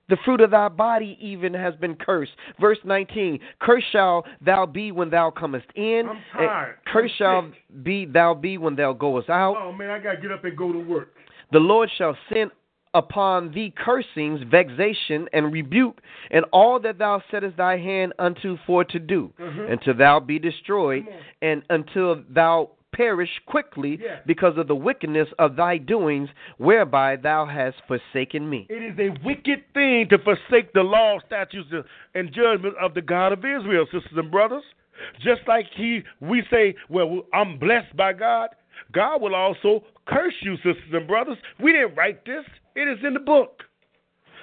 The fruit of thy body even has been cursed. Verse 19 Cursed shall thou be when thou comest in, I'm tired. cursed I'm shall be thou be when thou goest out. Oh man, I gotta get up and go to work. The Lord shall send upon thee cursings, vexation, and rebuke, and all that thou settest thy hand unto for to do, Mhm. until thou be destroyed, and until thou perish quickly Yeah. because of the wickedness of thy doings, whereby thou hast forsaken me. It is a wicked thing to forsake the law, statutes, and judgment of the God of Israel, sisters and brothers. Just like he, we say, well, I'm blessed by God. God will also curse you, sisters and brothers. We didn't write this; it is in the book.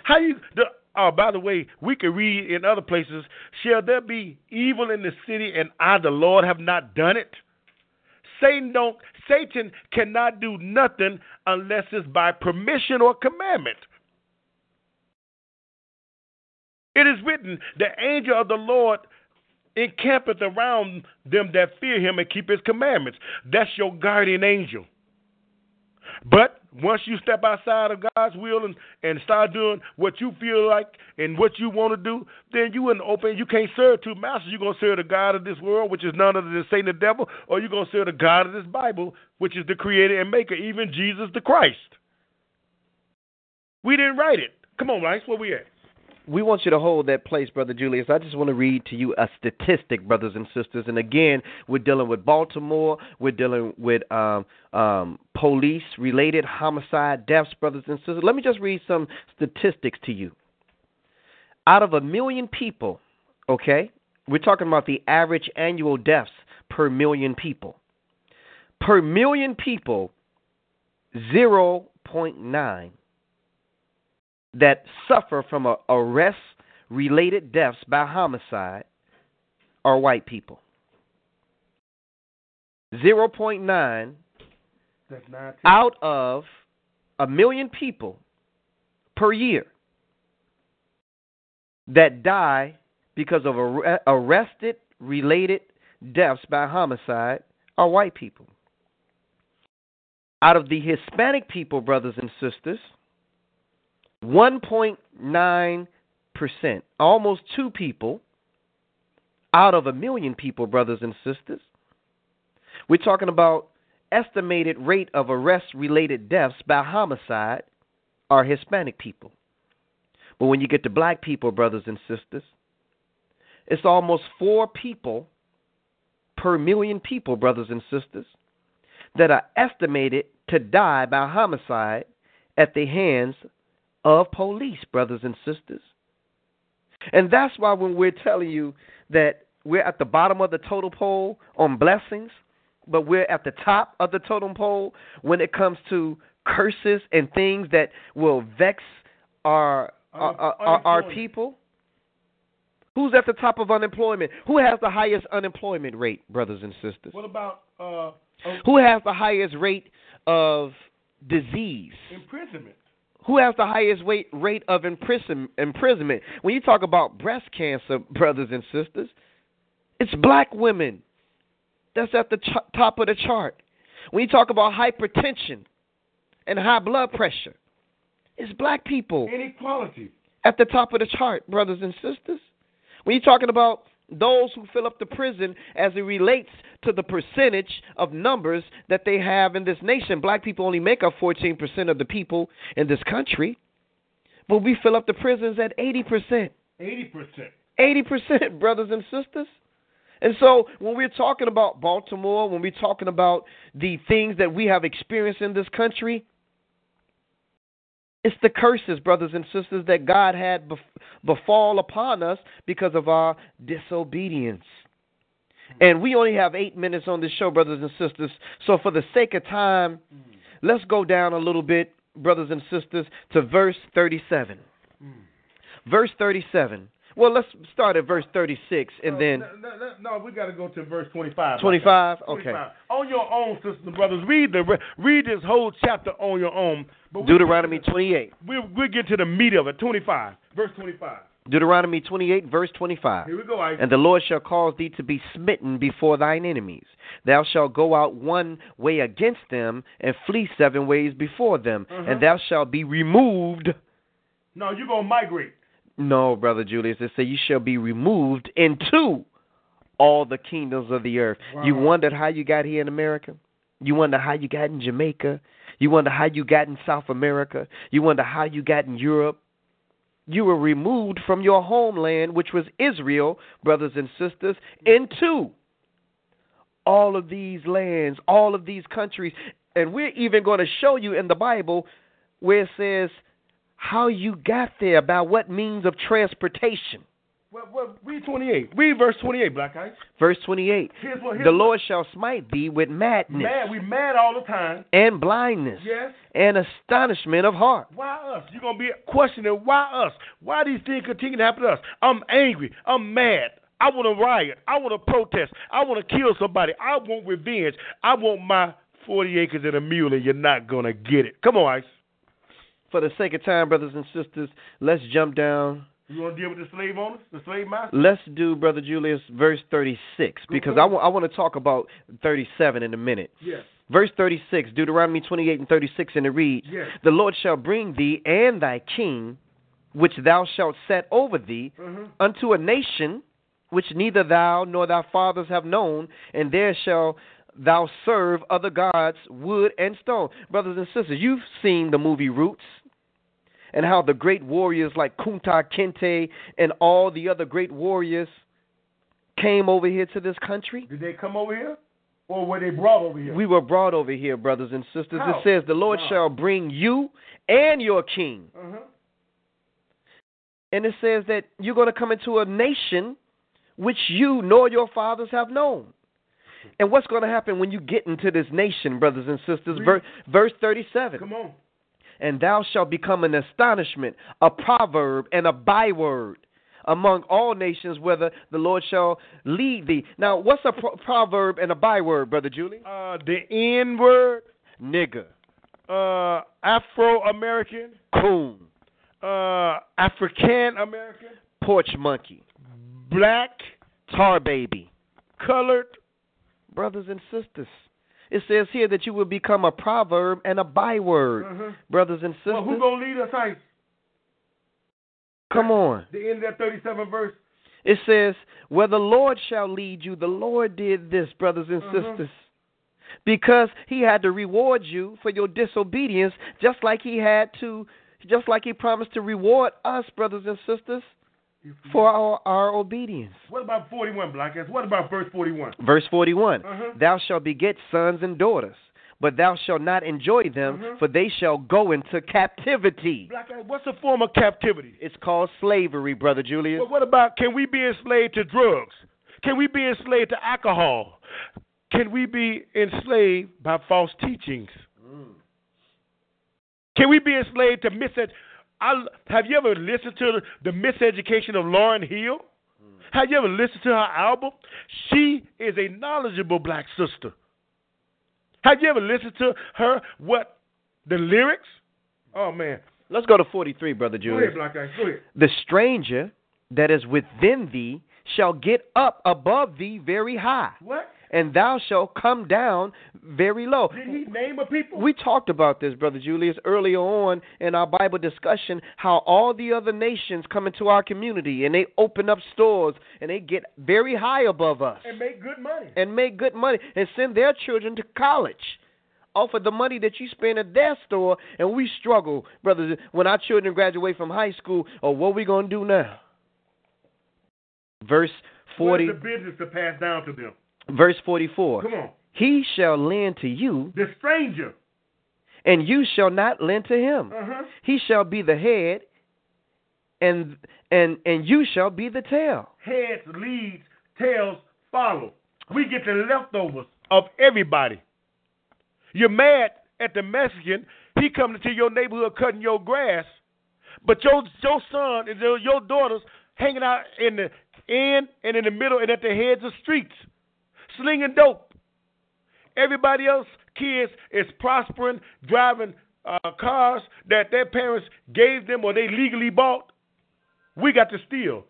How you? The, oh, by the way, we can read in other places. Shall there be evil in the city, and I, the Lord, have not done it? Satan don't. Satan cannot do nothing unless it's by permission or commandment. It is written, the angel of the Lord encampeth around them that fear him and keep his commandments. That's your guardian angel. But once you step outside of God's will and, and start doing what you feel like and what you want to do, then you wouldn't open. You can't serve two masters. You're gonna serve the God of this world, which is none other than Satan the devil, or you're gonna serve the God of this Bible, which is the Creator and Maker, even Jesus the Christ. We didn't write it. Come on, Rice, where we at? We want you to hold that place, Brother Julius. I just want to read to you a statistic, brothers and sisters. And again, we're dealing with Baltimore. We're dealing with um, um, police-related homicide deaths, brothers and sisters. Let me just read some statistics to you. Out of a million people, okay, we're talking about the average annual deaths per million people. Per million people, 0.9 that suffer from a arrest related deaths by homicide are white people. 0.9 out of a million people per year that die because of arre- arrested related deaths by homicide are white people. Out of the Hispanic people, brothers and sisters, 1.9%, almost two people out of a million people, brothers and sisters. We're talking about estimated rate of arrest related deaths by homicide are Hispanic people. But when you get to black people, brothers and sisters, it's almost four people per million people, brothers and sisters, that are estimated to die by homicide at the hands of police, brothers and sisters. And that's why when we're telling you that we're at the bottom of the total pole on blessings, but we're at the top of the totem pole when it comes to curses and things that will vex our our, our, our, people. Who's at the top of unemployment? Who has the highest unemployment rate, brothers and sisters? What about uh, uh, Who has the highest rate of disease? imprisonment? Who has the highest rate rate of imprison, imprisonment? When you talk about breast cancer, brothers and sisters, it's black women. That's at the ch- top of the chart. When you talk about hypertension and high blood pressure, it's black people Inequality. at the top of the chart, brothers and sisters. When you're talking about those who fill up the prison as it relates to the percentage of numbers that they have in this nation, black people only make up 14% of the people in this country. but we fill up the prisons at 80%. 80%. 80%, brothers and sisters. And so when we're talking about Baltimore, when we're talking about the things that we have experienced in this country, it's the curses, brothers and sisters, that God had befall upon us because of our disobedience. And we only have eight minutes on this show, brothers and sisters. So, for the sake of time, let's go down a little bit, brothers and sisters, to verse 37. Mm. Verse 37. Well, let's start at verse 36 and no, then. No, no, no, we got to go to verse 25. 25? Okay. On your own, sisters and brothers. Read the read this whole chapter on your own. But Deuteronomy 28. We'll, we'll get to the meat of it. 25. Verse 25. Deuteronomy 28, verse 25. Here we go, Isaac. And the Lord shall cause thee to be smitten before thine enemies. Thou shalt go out one way against them, and flee seven ways before them, uh-huh. and thou shalt be removed. No, you're going to migrate. No, brother Julius. It say you shall be removed into all the kingdoms of the earth. Wow. You wondered how you got here in America? You wonder how you got in Jamaica? You wonder how you got in South America? You wonder how you got in Europe? you were removed from your homeland, which was Israel, brothers and sisters, into all of these lands, all of these countries. And we're even going to show you in the Bible where it says how you got there, by what means of transportation. Well, well, read 28. Read verse 28, Black Ice. Verse 28. Here's what, here's the Lord shall smite thee with madness. Mad. We mad all the time. And blindness. Yes. And astonishment of heart. Why us? You're going to be questioning why us? Why these things continue to happen to us? I'm angry. I'm mad. I want to riot. I want to protest. I want to kill somebody. I want revenge. I want my 40 acres and a mule, and you're not going to get it. Come on, Ice. For the sake of time, brothers and sisters, let's jump down you want to deal with the slave owners, the slave masters? Let's do, Brother Julius, verse 36, because I, w- I want to talk about 37 in a minute. Yes. Verse 36, Deuteronomy 28 and 36, and it reads, yes. The Lord shall bring thee and thy king, which thou shalt set over thee, mm-hmm. unto a nation which neither thou nor thy fathers have known, and there shall thou serve other gods, wood and stone. Brothers and sisters, you've seen the movie Roots and how the great warriors like Kunta Kinte and all the other great warriors came over here to this country? Did they come over here? Or were they brought over here? We were brought over here, brothers and sisters. How? It says, The Lord wow. shall bring you and your king. Uh-huh. And it says that you're going to come into a nation which you nor your fathers have known. And what's going to happen when you get into this nation, brothers and sisters? Ver- verse 37. Come on and thou shalt become an astonishment, a proverb, and a byword among all nations, whether the Lord shall lead thee. Now, what's a pro- proverb and a byword, Brother Julie? Uh, the N word. Nigger. Uh, Afro American. Coon. Uh, African American. Porch monkey. Black. Tar baby. Colored. Brothers and sisters. It says here that you will become a proverb and a byword, uh-huh. brothers and sisters. Well, who's gonna lead us, Ice? Come on. The end of that thirty-seven verse. It says, "Where the Lord shall lead you, the Lord did this, brothers and uh-huh. sisters." Because he had to reward you for your disobedience, just like he had to, just like he promised to reward us, brothers and sisters, for our, our obedience. What about 41, Black Ass? What about verse 41? Verse 41 uh-huh. Thou shalt beget sons and daughters, but thou shalt not enjoy them, uh-huh. for they shall go into captivity. Black Ass, what's a form of captivity? It's called slavery, Brother Julius. But what about can we be enslaved to drugs? Can we be enslaved to alcohol? Can we be enslaved by false teachings? Mm. Can we be enslaved to miseducation? I, have you ever listened to the, the Miseducation of Lauryn Hill? Mm. Have you ever listened to her album? She is a knowledgeable black sister. Have you ever listened to her? What the lyrics? Oh man, let's go to forty-three, brother Julius. Go ahead, Black Ice. Go ahead. The stranger that is within thee shall get up above thee very high. What? And thou shalt come down very low. Did he name a people? We talked about this, Brother Julius, earlier on in our Bible discussion, how all the other nations come into our community and they open up stores and they get very high above us. And make good money. And make good money and send their children to college off of the money that you spend at their store, and we struggle, brothers, when our children graduate from high school. Or oh, what we gonna do now? Verse forty. What is the business to pass down to them? Verse forty-four. Come on. He shall lend to you, the stranger, and you shall not lend to him. Uh-huh. He shall be the head, and and and you shall be the tail. Heads leads, tails follow. We get the leftovers of everybody. You're mad at the Mexican. He coming to your neighborhood cutting your grass, but your your son and your, your daughters hanging out in the end and in the middle and at the heads of streets, slinging dope. Everybody else kids is prospering, driving uh, cars that their parents gave them or they legally bought. We got to steal.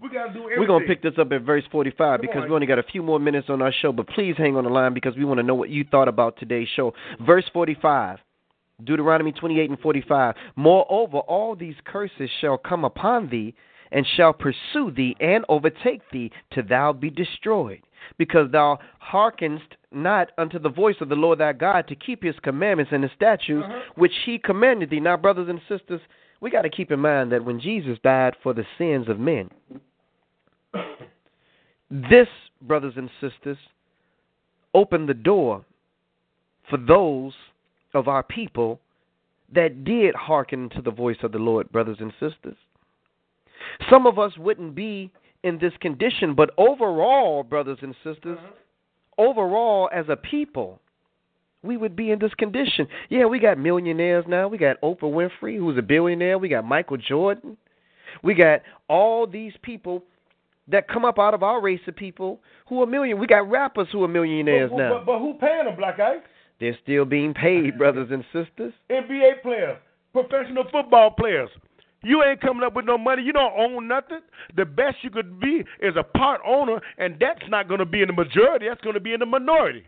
We got to do everything. We're going to pick this up at verse 45 Come because on. we only got a few more minutes on our show, but please hang on the line because we want to know what you thought about today's show. Verse 45. Deuteronomy 28 and 45. Moreover, all these curses shall come upon thee, and shall pursue thee, and overtake thee, till thou be destroyed. Because thou hearkenest not unto the voice of the Lord thy God to keep his commandments and his statutes, Uh-huh. which he commanded thee. Now, brothers and sisters, we got to keep in mind that when Jesus died for the sins of men, this, brothers and sisters, opened the door for those of our people that did hearken to the voice of the Lord, brothers and sisters. Some of us wouldn't be in this condition, but overall, brothers and sisters, uh-huh. overall as a people, we would be in this condition. Yeah, we got millionaires now. We got Oprah Winfrey, who's a billionaire. We got Michael Jordan. We got all these people that come up out of our race of people who are million. We got rappers who are millionaires but, now. But, but who paying them, Black Ice? They're still being paid, brothers and sisters. NBA players, professional football players. You ain't coming up with no money. You don't own nothing. The best you could be is a part owner, and that's not going to be in the majority. That's going to be in the minority.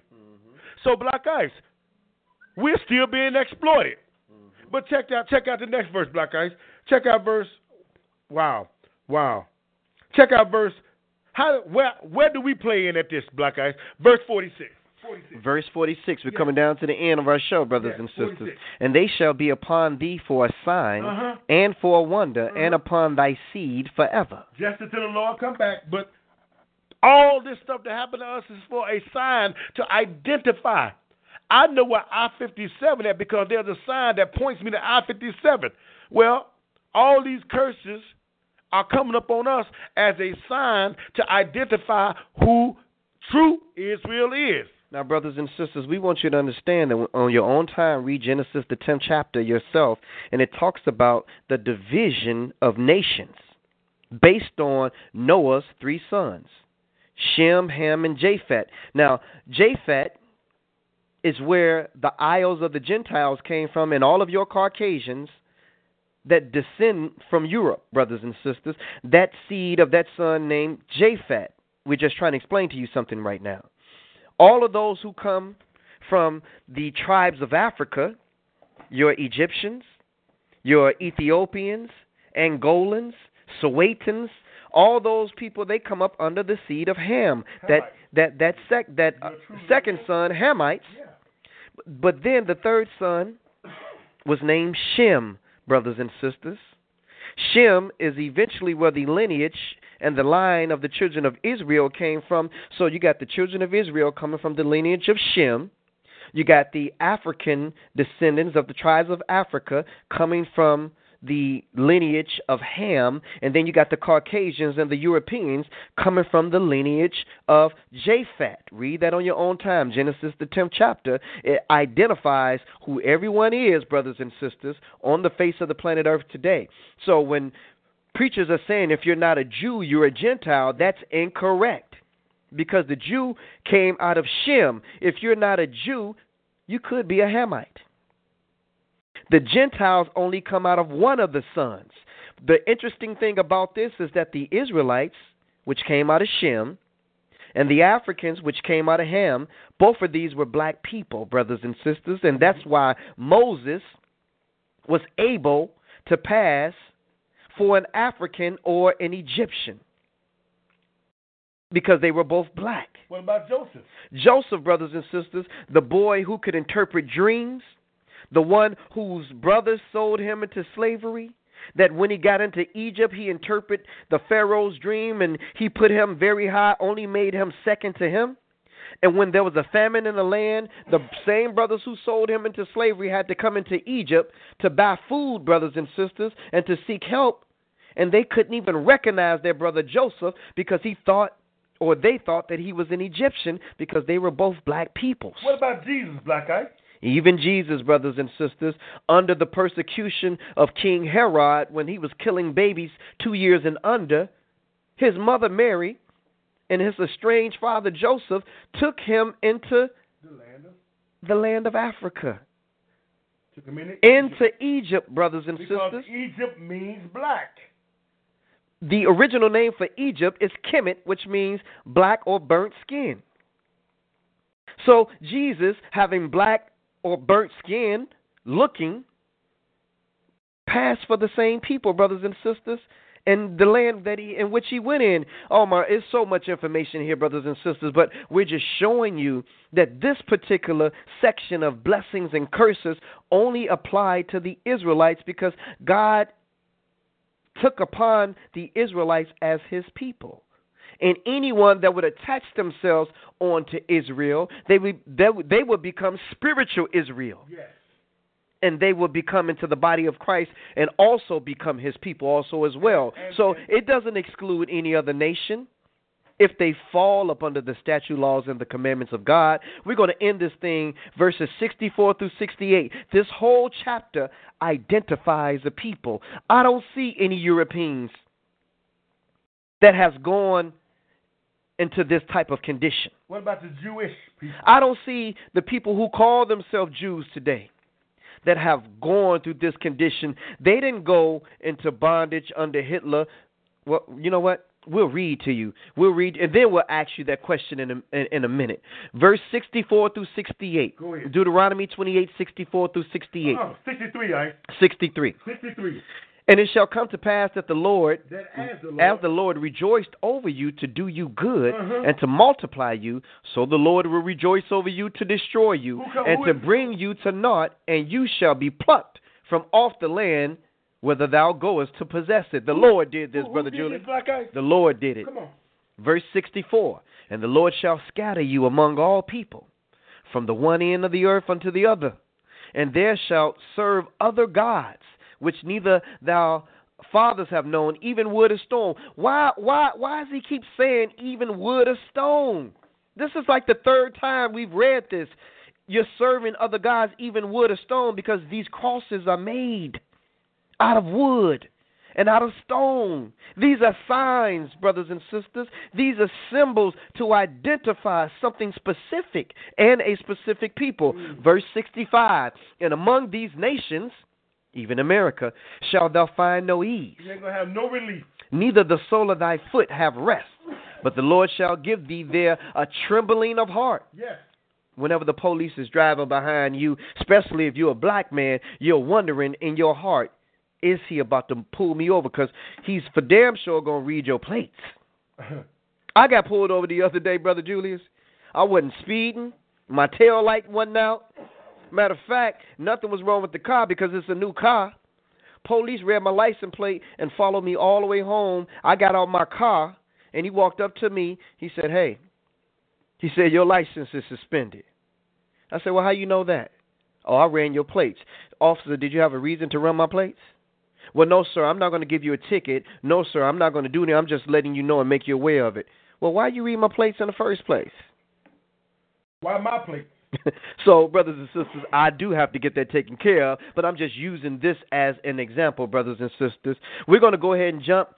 So, Black Ice, we're still being exploited. But check out check out the next verse, Black Ice. Check out verse. Wow, wow. Check out verse. How where where do we play in at this, Black Ice? Verse forty six. Verse 46, we're coming down to the end of our show, brothers Yeah, and sisters. 46. And they shall be upon thee for a sign Uh-huh. and for a wonder, and upon thy seed forever. just until the Lord come back. But all this stuff that happened to us is for a sign to identify. I know where I fifty seven at because there's a sign that points me to I fifty seven. Well, all these curses are coming up on us as a sign to identify who true Israel is. Now, brothers and sisters, we want you to understand that on your own time, read Genesis, the 10th chapter yourself, and it talks about the division of nations based on Noah's three sons Shem, Ham, and Japheth. Now, Japheth is where the Isles of the Gentiles came from, and all of your Caucasians that descend from Europe, brothers and sisters, that seed of that son named Japheth. We're just trying to explain to you something right now all of those who come from the tribes of Africa, your Egyptians, your Ethiopians, Angolans, Sowetans, all those people they come up under the seed of Ham. That that that sec that uh, second son Hamites. But then the third son was named Shem, brothers and sisters. Shem is eventually where the lineage and the line of the children of Israel came from. So you got the children of Israel coming from the lineage of Shem. You got the African descendants of the tribes of Africa coming from the lineage of Ham, and then you got the Caucasians and the Europeans coming from the lineage of Japheth. Read that on your own time. Genesis, the 10th chapter, it identifies who everyone is, brothers and sisters, on the face of the planet Earth today. So when preachers are saying if you're not a Jew, you're a Gentile, that's incorrect. Because the Jew came out of Shem. If you're not a Jew, you could be a Hamite. The Gentiles only come out of one of the sons. The interesting thing about this is that the Israelites, which came out of Shem, and the Africans, which came out of Ham, both of these were black people, brothers and sisters, and that's why Moses was able to pass for an African or an Egyptian. because they were both black. What about Joseph? Joseph, brothers and sisters, the boy who could interpret dreams, the one whose brothers sold him into slavery, that when he got into Egypt, he interpreted the Pharaoh's dream and he put him very high, only made him second to him. And when there was a famine in the land, the same brothers who sold him into slavery had to come into Egypt to buy food, brothers and sisters, and to seek help. And they couldn't even recognize their brother Joseph because he thought, or they thought, that he was an Egyptian because they were both black peoples. What about Jesus, Black Ice? Even Jesus, brothers and sisters, under the persecution of King Herod when he was killing babies two years and under, his mother Mary and his estranged father Joseph took him into the land of, the land of Africa. Took him into, into Egypt, brothers and because sisters. Egypt means black. The original name for Egypt is Kemet, which means black or burnt skin. So Jesus, having black or burnt skin looking passed for the same people, brothers and sisters, and the land that he in which he went in. Oh my, it's so much information here, brothers and sisters, but we're just showing you that this particular section of blessings and curses only applied to the Israelites because God took upon the Israelites as his people and anyone that would attach themselves onto Israel, they would they, would- they would become spiritual Israel, Yes. and they would become into the body of Christ and also become His people also as well. And- So it doesn't exclude any other nation. If they fall up under the statute laws and the commandments of God, we're going to end this thing verses 64 through 68. This whole chapter identifies a people. I don't see any Europeans that has gone into this type of condition. What about the Jewish people? I don't see the people who call themselves Jews today that have gone through this condition. They didn't go into bondage under Hitler. Well, you know what? We'll read to you. We'll read, and then we'll ask you that question in a, in, in a minute. Verse 64 through 68. Go ahead. Deuteronomy 28, 64 through 68. Oh, 63, I. 63. 63. And it shall come to pass that the Lord That as the Lord, as the Lord rejoiced over you to do you good Uh-huh. and to multiply you, so the Lord will rejoice over you to destroy you Who and who to bring you to naught, and you shall be plucked from off the land whither thou goest to possess it. The Lord did this, who, who brother Julian. The Lord did it. Come on. Verse 64 And the Lord shall scatter you among all people, from the one end of the earth unto the other, and there shalt serve other gods, which neither thou fathers have known, even wood or stone. Why why why does he keep saying even wood or stone? This is like the third time we've read this. You're serving other gods, even wood or stone, because these crosses are made out of wood and out of stone. These are signs, brothers and sisters. These are symbols to identify something specific and a specific people. Mm. Verse 65 And among these nations, even America, shalt thou find no ease, You ain't to have no relief. neither the sole of thy foot have rest. But the Lord shall give thee there a trembling of heart Yes. whenever the police is driving behind you, especially if you're a black man, you're wondering in your heart, is he about to pull me over? Because he's for damn sure going to read your plates. I got pulled over the other day, Brother Julius. I wasn't speeding. My tail light wasn't out. Matter of fact, nothing was wrong with the car because it's a new car. Police read my license plate and followed me all the way home. I got out my car and he walked up to me. He said, Hey, he said, Your license is suspended. I said, Well, how you know that? Oh, I ran your plates. Officer, did you have a reason to run my plates? Well, no, sir, I'm not going to give you a ticket. No, sir, I'm not going to do anything. I'm just letting you know and make you aware of it. Well, why you read my plates in the first place? Why my plate? so, brothers and sisters, I do have to get that taken care of, but I'm just using this as an example, brothers and sisters. We're going to go ahead and jump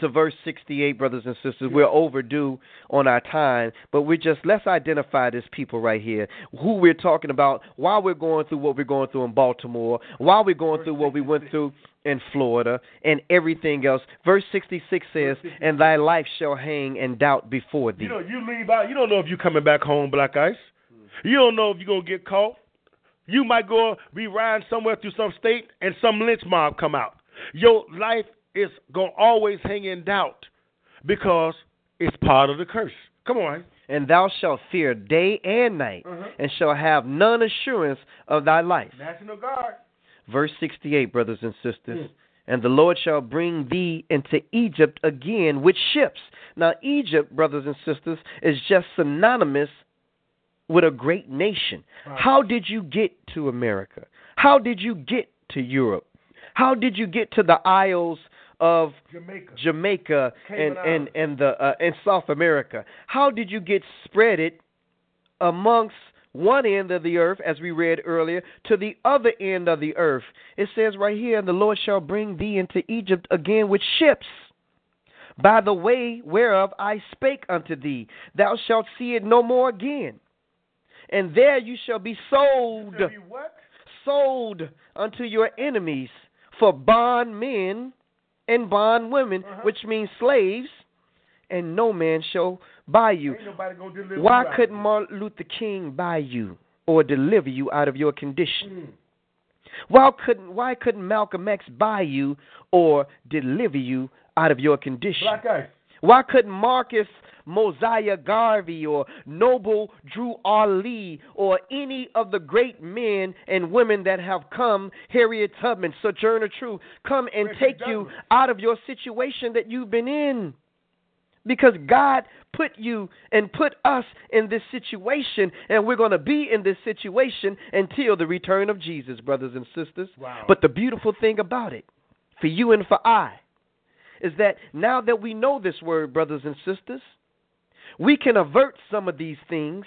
to verse 68, brothers and sisters. We're overdue on our time, but we're just, let's identify this people right here, who we're talking about, why we're going through what we're going through in Baltimore, why we're going through what we went through in Florida, and everything else. Verse 66 says, And thy life shall hang in doubt before thee. You know, you leave out. You don't know if you're coming back home, Black Ice. You don't know if you're gonna get caught. You might go be riding somewhere through some state and some lynch mob come out. Your life is gonna always hang in doubt because It's part of the curse. Come on. And thou shalt fear day and night, Uh-huh. and shall have none assurance of thy life. National Guard. Verse 68, brothers and sisters. Mm. And the Lord shall bring thee into Egypt again with ships. Now, Egypt, brothers and sisters, is just synonymous with a great nation. Right. How did you get to America? How did you get to Europe? How did you get to the Isles of Jamaica. Jamaica and and and the uh, and South America? How did you get spreaded amongst one end of the earth, as we read earlier, to the other end of the earth? It says right here, "And the Lord shall bring thee into Egypt again with ships." By the way whereof I spake unto thee, thou shalt see it no more again. And there you shall be sold sold unto your enemies for bondmen and bondwomen, Uh-huh. which means slaves, and no man shall buy you. Ain't nobody gonna deliver Why couldn't Martin Luther King buy you or deliver you out of your condition? Mm. Why couldn't Why couldn't Malcolm X buy you or deliver you out of your condition? Why couldn't Marcus Mosiah Garvey or Noble Drew Ali or any of the great men and women that have come, Harriet Tubman, Sojourner Truth, come and Richard take you out of your situation that you've been in? Because God put you and put us in this situation, and we're going to be in this situation until the return of Jesus, brothers and sisters. Wow. But the beautiful thing about it, for you and for I, is that now that we know this word, brothers and sisters, we can avert some of these things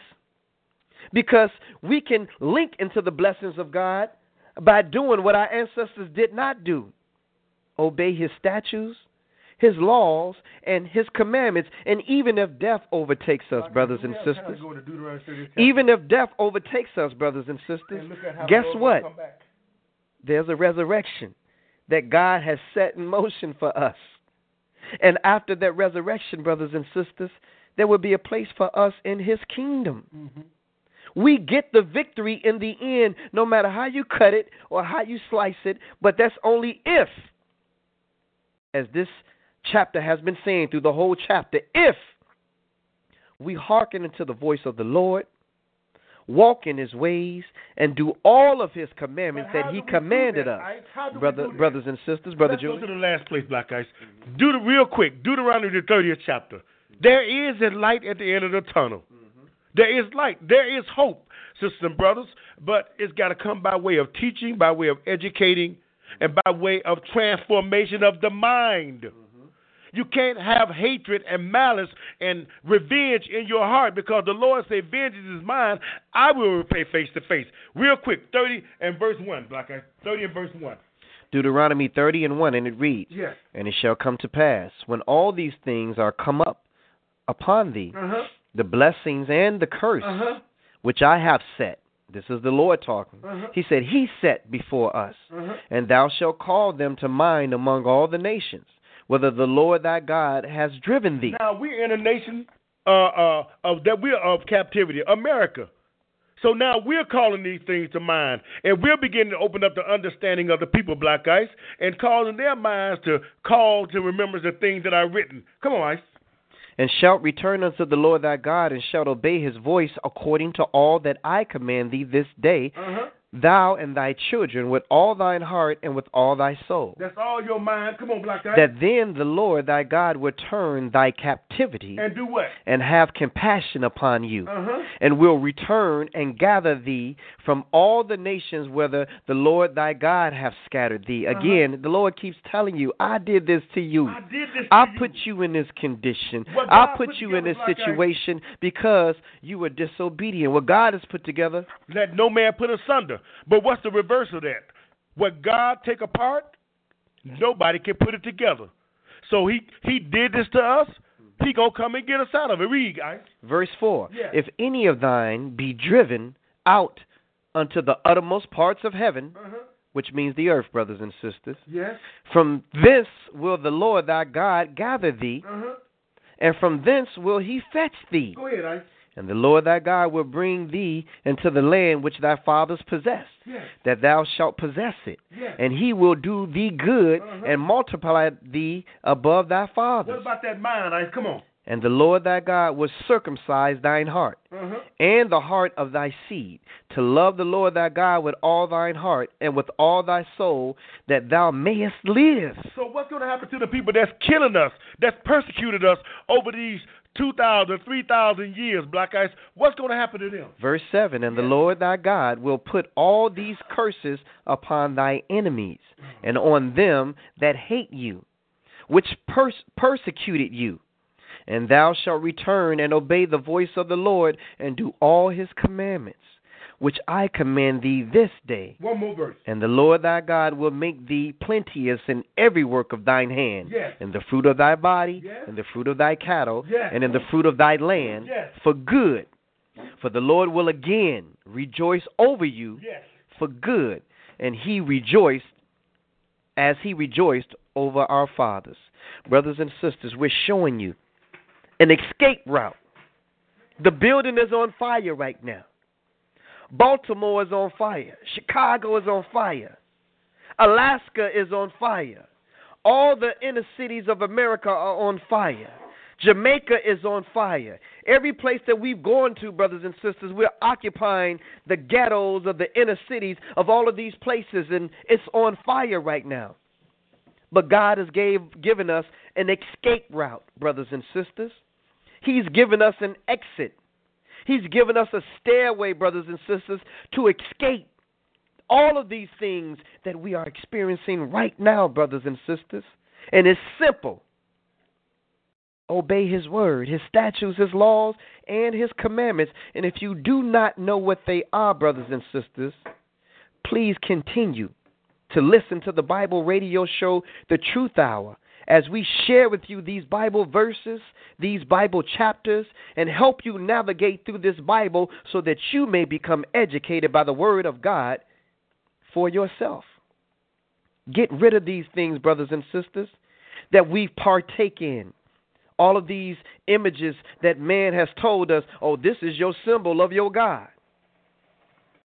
because we can link into the blessings of God by doing what our ancestors did not do obey his statutes, his laws, and his commandments. And even if death overtakes us, brothers and sisters, go to Deuteronomy 30 chapter. even if death overtakes us, brothers and sisters, And look at how guess what? will come back. there's a resurrection that God has set in motion for us. And after that resurrection, brothers and sisters, there will be a place for us in His kingdom. Mm-hmm. We get the victory in the end, no matter how you cut it or how you slice it, but that's only if, as this chapter has been saying through the whole chapter, if we hearken unto the voice of the Lord, walk in his ways, and do all of his commandments that he do we do commanded that, us. Ice? How do we Brother, brothers and sisters, Brother Let's go to the last place, Black Ice. Do the real quick. Deuteronomy the thirtieth chapter. There is a light at the end of the tunnel. Mm-hmm. There is light. There is hope, sisters and brothers. But it's got to come by way of teaching, by way of educating, mm-hmm. and by way of transformation of the mind. Mm-hmm. You can't have hatred and malice and revenge in your heart because the Lord said, Vengeance is mine, I will repay face to face. Real quick, 30 and verse 1, Black Ice. 30 and verse 1. Deuteronomy 30 and 1, and it reads, Yes. And it shall come to pass, when all these things are come up upon thee, Uh huh. the blessings and the curse Uh huh. which I have set. This is the Lord talking. Uh-huh. He said, He set before us, Uh-huh. and thou shalt call them to mind among all the nations, whether the Lord thy God has driven thee. Now we're in a nation uh, uh, of that we're of captivity, America. So now we're calling these things to mind, and we're beginning to open up the understanding of the people, Black Ice, and causing their minds to call to remembrance the things that are written. Come on, Ice. And shalt return unto the Lord thy God, and shalt obey his voice according to all that I command thee this day, Uh-huh. Thou and thy children with all thine heart and with all thy soul. That's all your mind. Come on, Black Guy. That then the Lord thy God will turn thy captivity and do what? and have compassion upon you, Uh-huh. and will return and gather thee from all the nations whither the Lord thy God hath scattered thee. Uh-huh. Again, the Lord keeps telling you, I did this to you. I did this. I to you. put you in this condition. I put put you in this situation because you were disobedient. What God has put together, Let no man put asunder. But what's the reverse of that? What God take apart, nobody can put it together. So he he did this to us. He gonna come and get us out of it. Read, guys. verse 4 Yeah. If any of thine be driven out unto the uttermost parts of heaven, Uh-huh. which means the earth, brothers and sisters, Yes. from this will the Lord thy God gather thee, Uh-huh. and from thence will he fetch thee. Go ahead, Ice. And the Lord thy God will bring thee into the land which thy fathers possessed, Yes. that thou shalt possess it. Yes. And he will do thee good Uh-huh. and multiply thee above thy fathers. What about that mind, Ice? Come on. And the Lord thy God will circumcise thine heart Uh-huh. and the heart of thy seed, to love the Lord thy God with all thine heart and with all thy soul, that thou mayest live. So what's going to happen to the people that's killing us, that's persecuted us over these 2,000, 3,000 years, Black Ice? What's going to happen to them? Verse 7 And the Lord thy God will put all these curses upon thy enemies and on them that hate you, which pers- persecuted you. And thou shalt return and obey the voice of the Lord and do all his commandments, which I command thee this day. One more verse. And the Lord thy God will make thee plenteous in every work of thine hand, Yes. in the fruit of thy body, Yes. in the fruit of thy cattle, Yes. and in the fruit of thy land, for good. For the Lord will again rejoice over you for good, and he rejoiced as he rejoiced over our fathers. Brothers and sisters, we're showing you an escape route. The building is on fire right now. Baltimore is on fire. Chicago is on fire. Alaska is on fire. All the inner cities of America are on fire. Jamaica is on fire. Every place that we've gone to, brothers and sisters, we're occupying the ghettos of the inner cities of all of these places, and it's on fire right now. But God has gave, given us an escape route, brothers and sisters. He's given us an exit. He's given us a stairway, brothers and sisters, to escape all of these things that we are experiencing right now, brothers and sisters. And it's simple obey His word, His statutes, His laws, and His commandments. And if you do not know what they are, brothers and sisters, please continue to listen to the Bible radio show, The Truth Hour, as we share with you these Bible verses, these Bible chapters, and help you navigate through this Bible so that you may become educated by the Word of God for yourself. Get rid of these things, brothers and sisters, that we partake in. All of these images that man has told us, oh, this is your symbol of your God.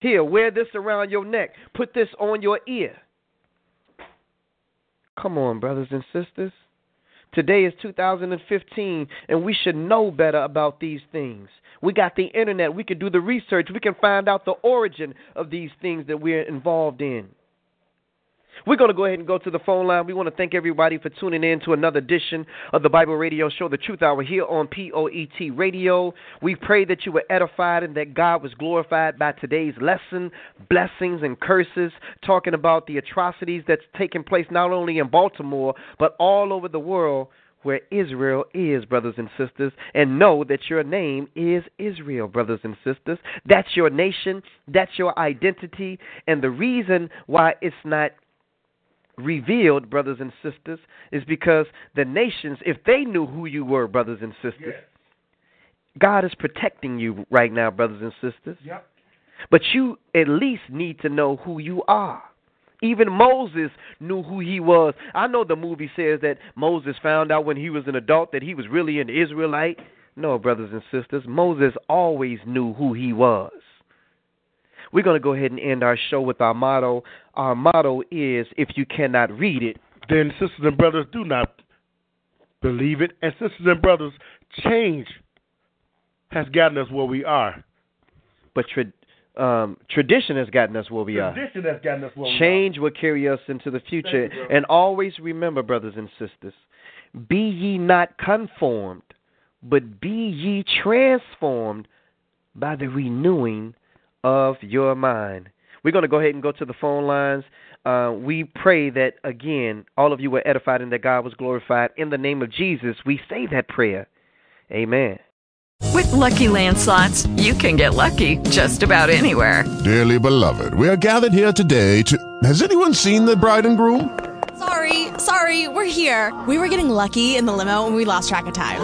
Here, wear this around your neck. Put this on your ear. Come on, brothers and sisters. Today is 2015, and we should know better about these things. We got the internet. We can do the research. We can find out the origin of these things that we're involved in. We're going to go ahead and go to the phone line. We want to thank everybody for tuning in to another edition of the Bible Radio Show, The Truth Hour, here on POET Radio. We pray that you were edified and that God was glorified by today's lesson, blessings and curses, talking about the atrocities that's taking place not only in Baltimore, but all over the world where Israel is, brothers and sisters, and know that your name is Israel, brothers and sisters. That's your nation, that's your identity, and the reason why it's not revealed, brothers and sisters, is because the nations, if they knew who you were, brothers and sisters, God is protecting you right now, brothers and sisters. Yep. But you at least need to know who you are. Even Moses knew who he was. I know the movie says that Moses found out when he was an adult that he was really an Israelite. No, brothers and sisters, Moses always knew who he was. We're going to go ahead and end our show with our motto. Our motto is if you cannot read it, Then, sisters and brothers, do not believe it. And, sisters and brothers, change has gotten us where we are. but tra- um, tradition has gotten us where we are. Tradition has gotten us where we are. Change will carry us into the future. You, and always remember, brothers and sisters, be ye not conformed, but be ye transformed by the renewing of your mind. We're going to go ahead and go to the phone lines. Uh, we pray that, again, all of you were edified and that God was glorified. In the name of Jesus, we say that prayer. Amen. With Lucky Land slots, you can get lucky just about anywhere. Dearly beloved, we are gathered here today to. Has anyone seen the bride and groom? Sorry, sorry, we're here. We were getting lucky in the limo and we lost track of time.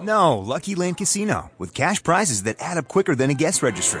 No, Lucky Land Casino, with cash prizes that add up quicker than a guest registry.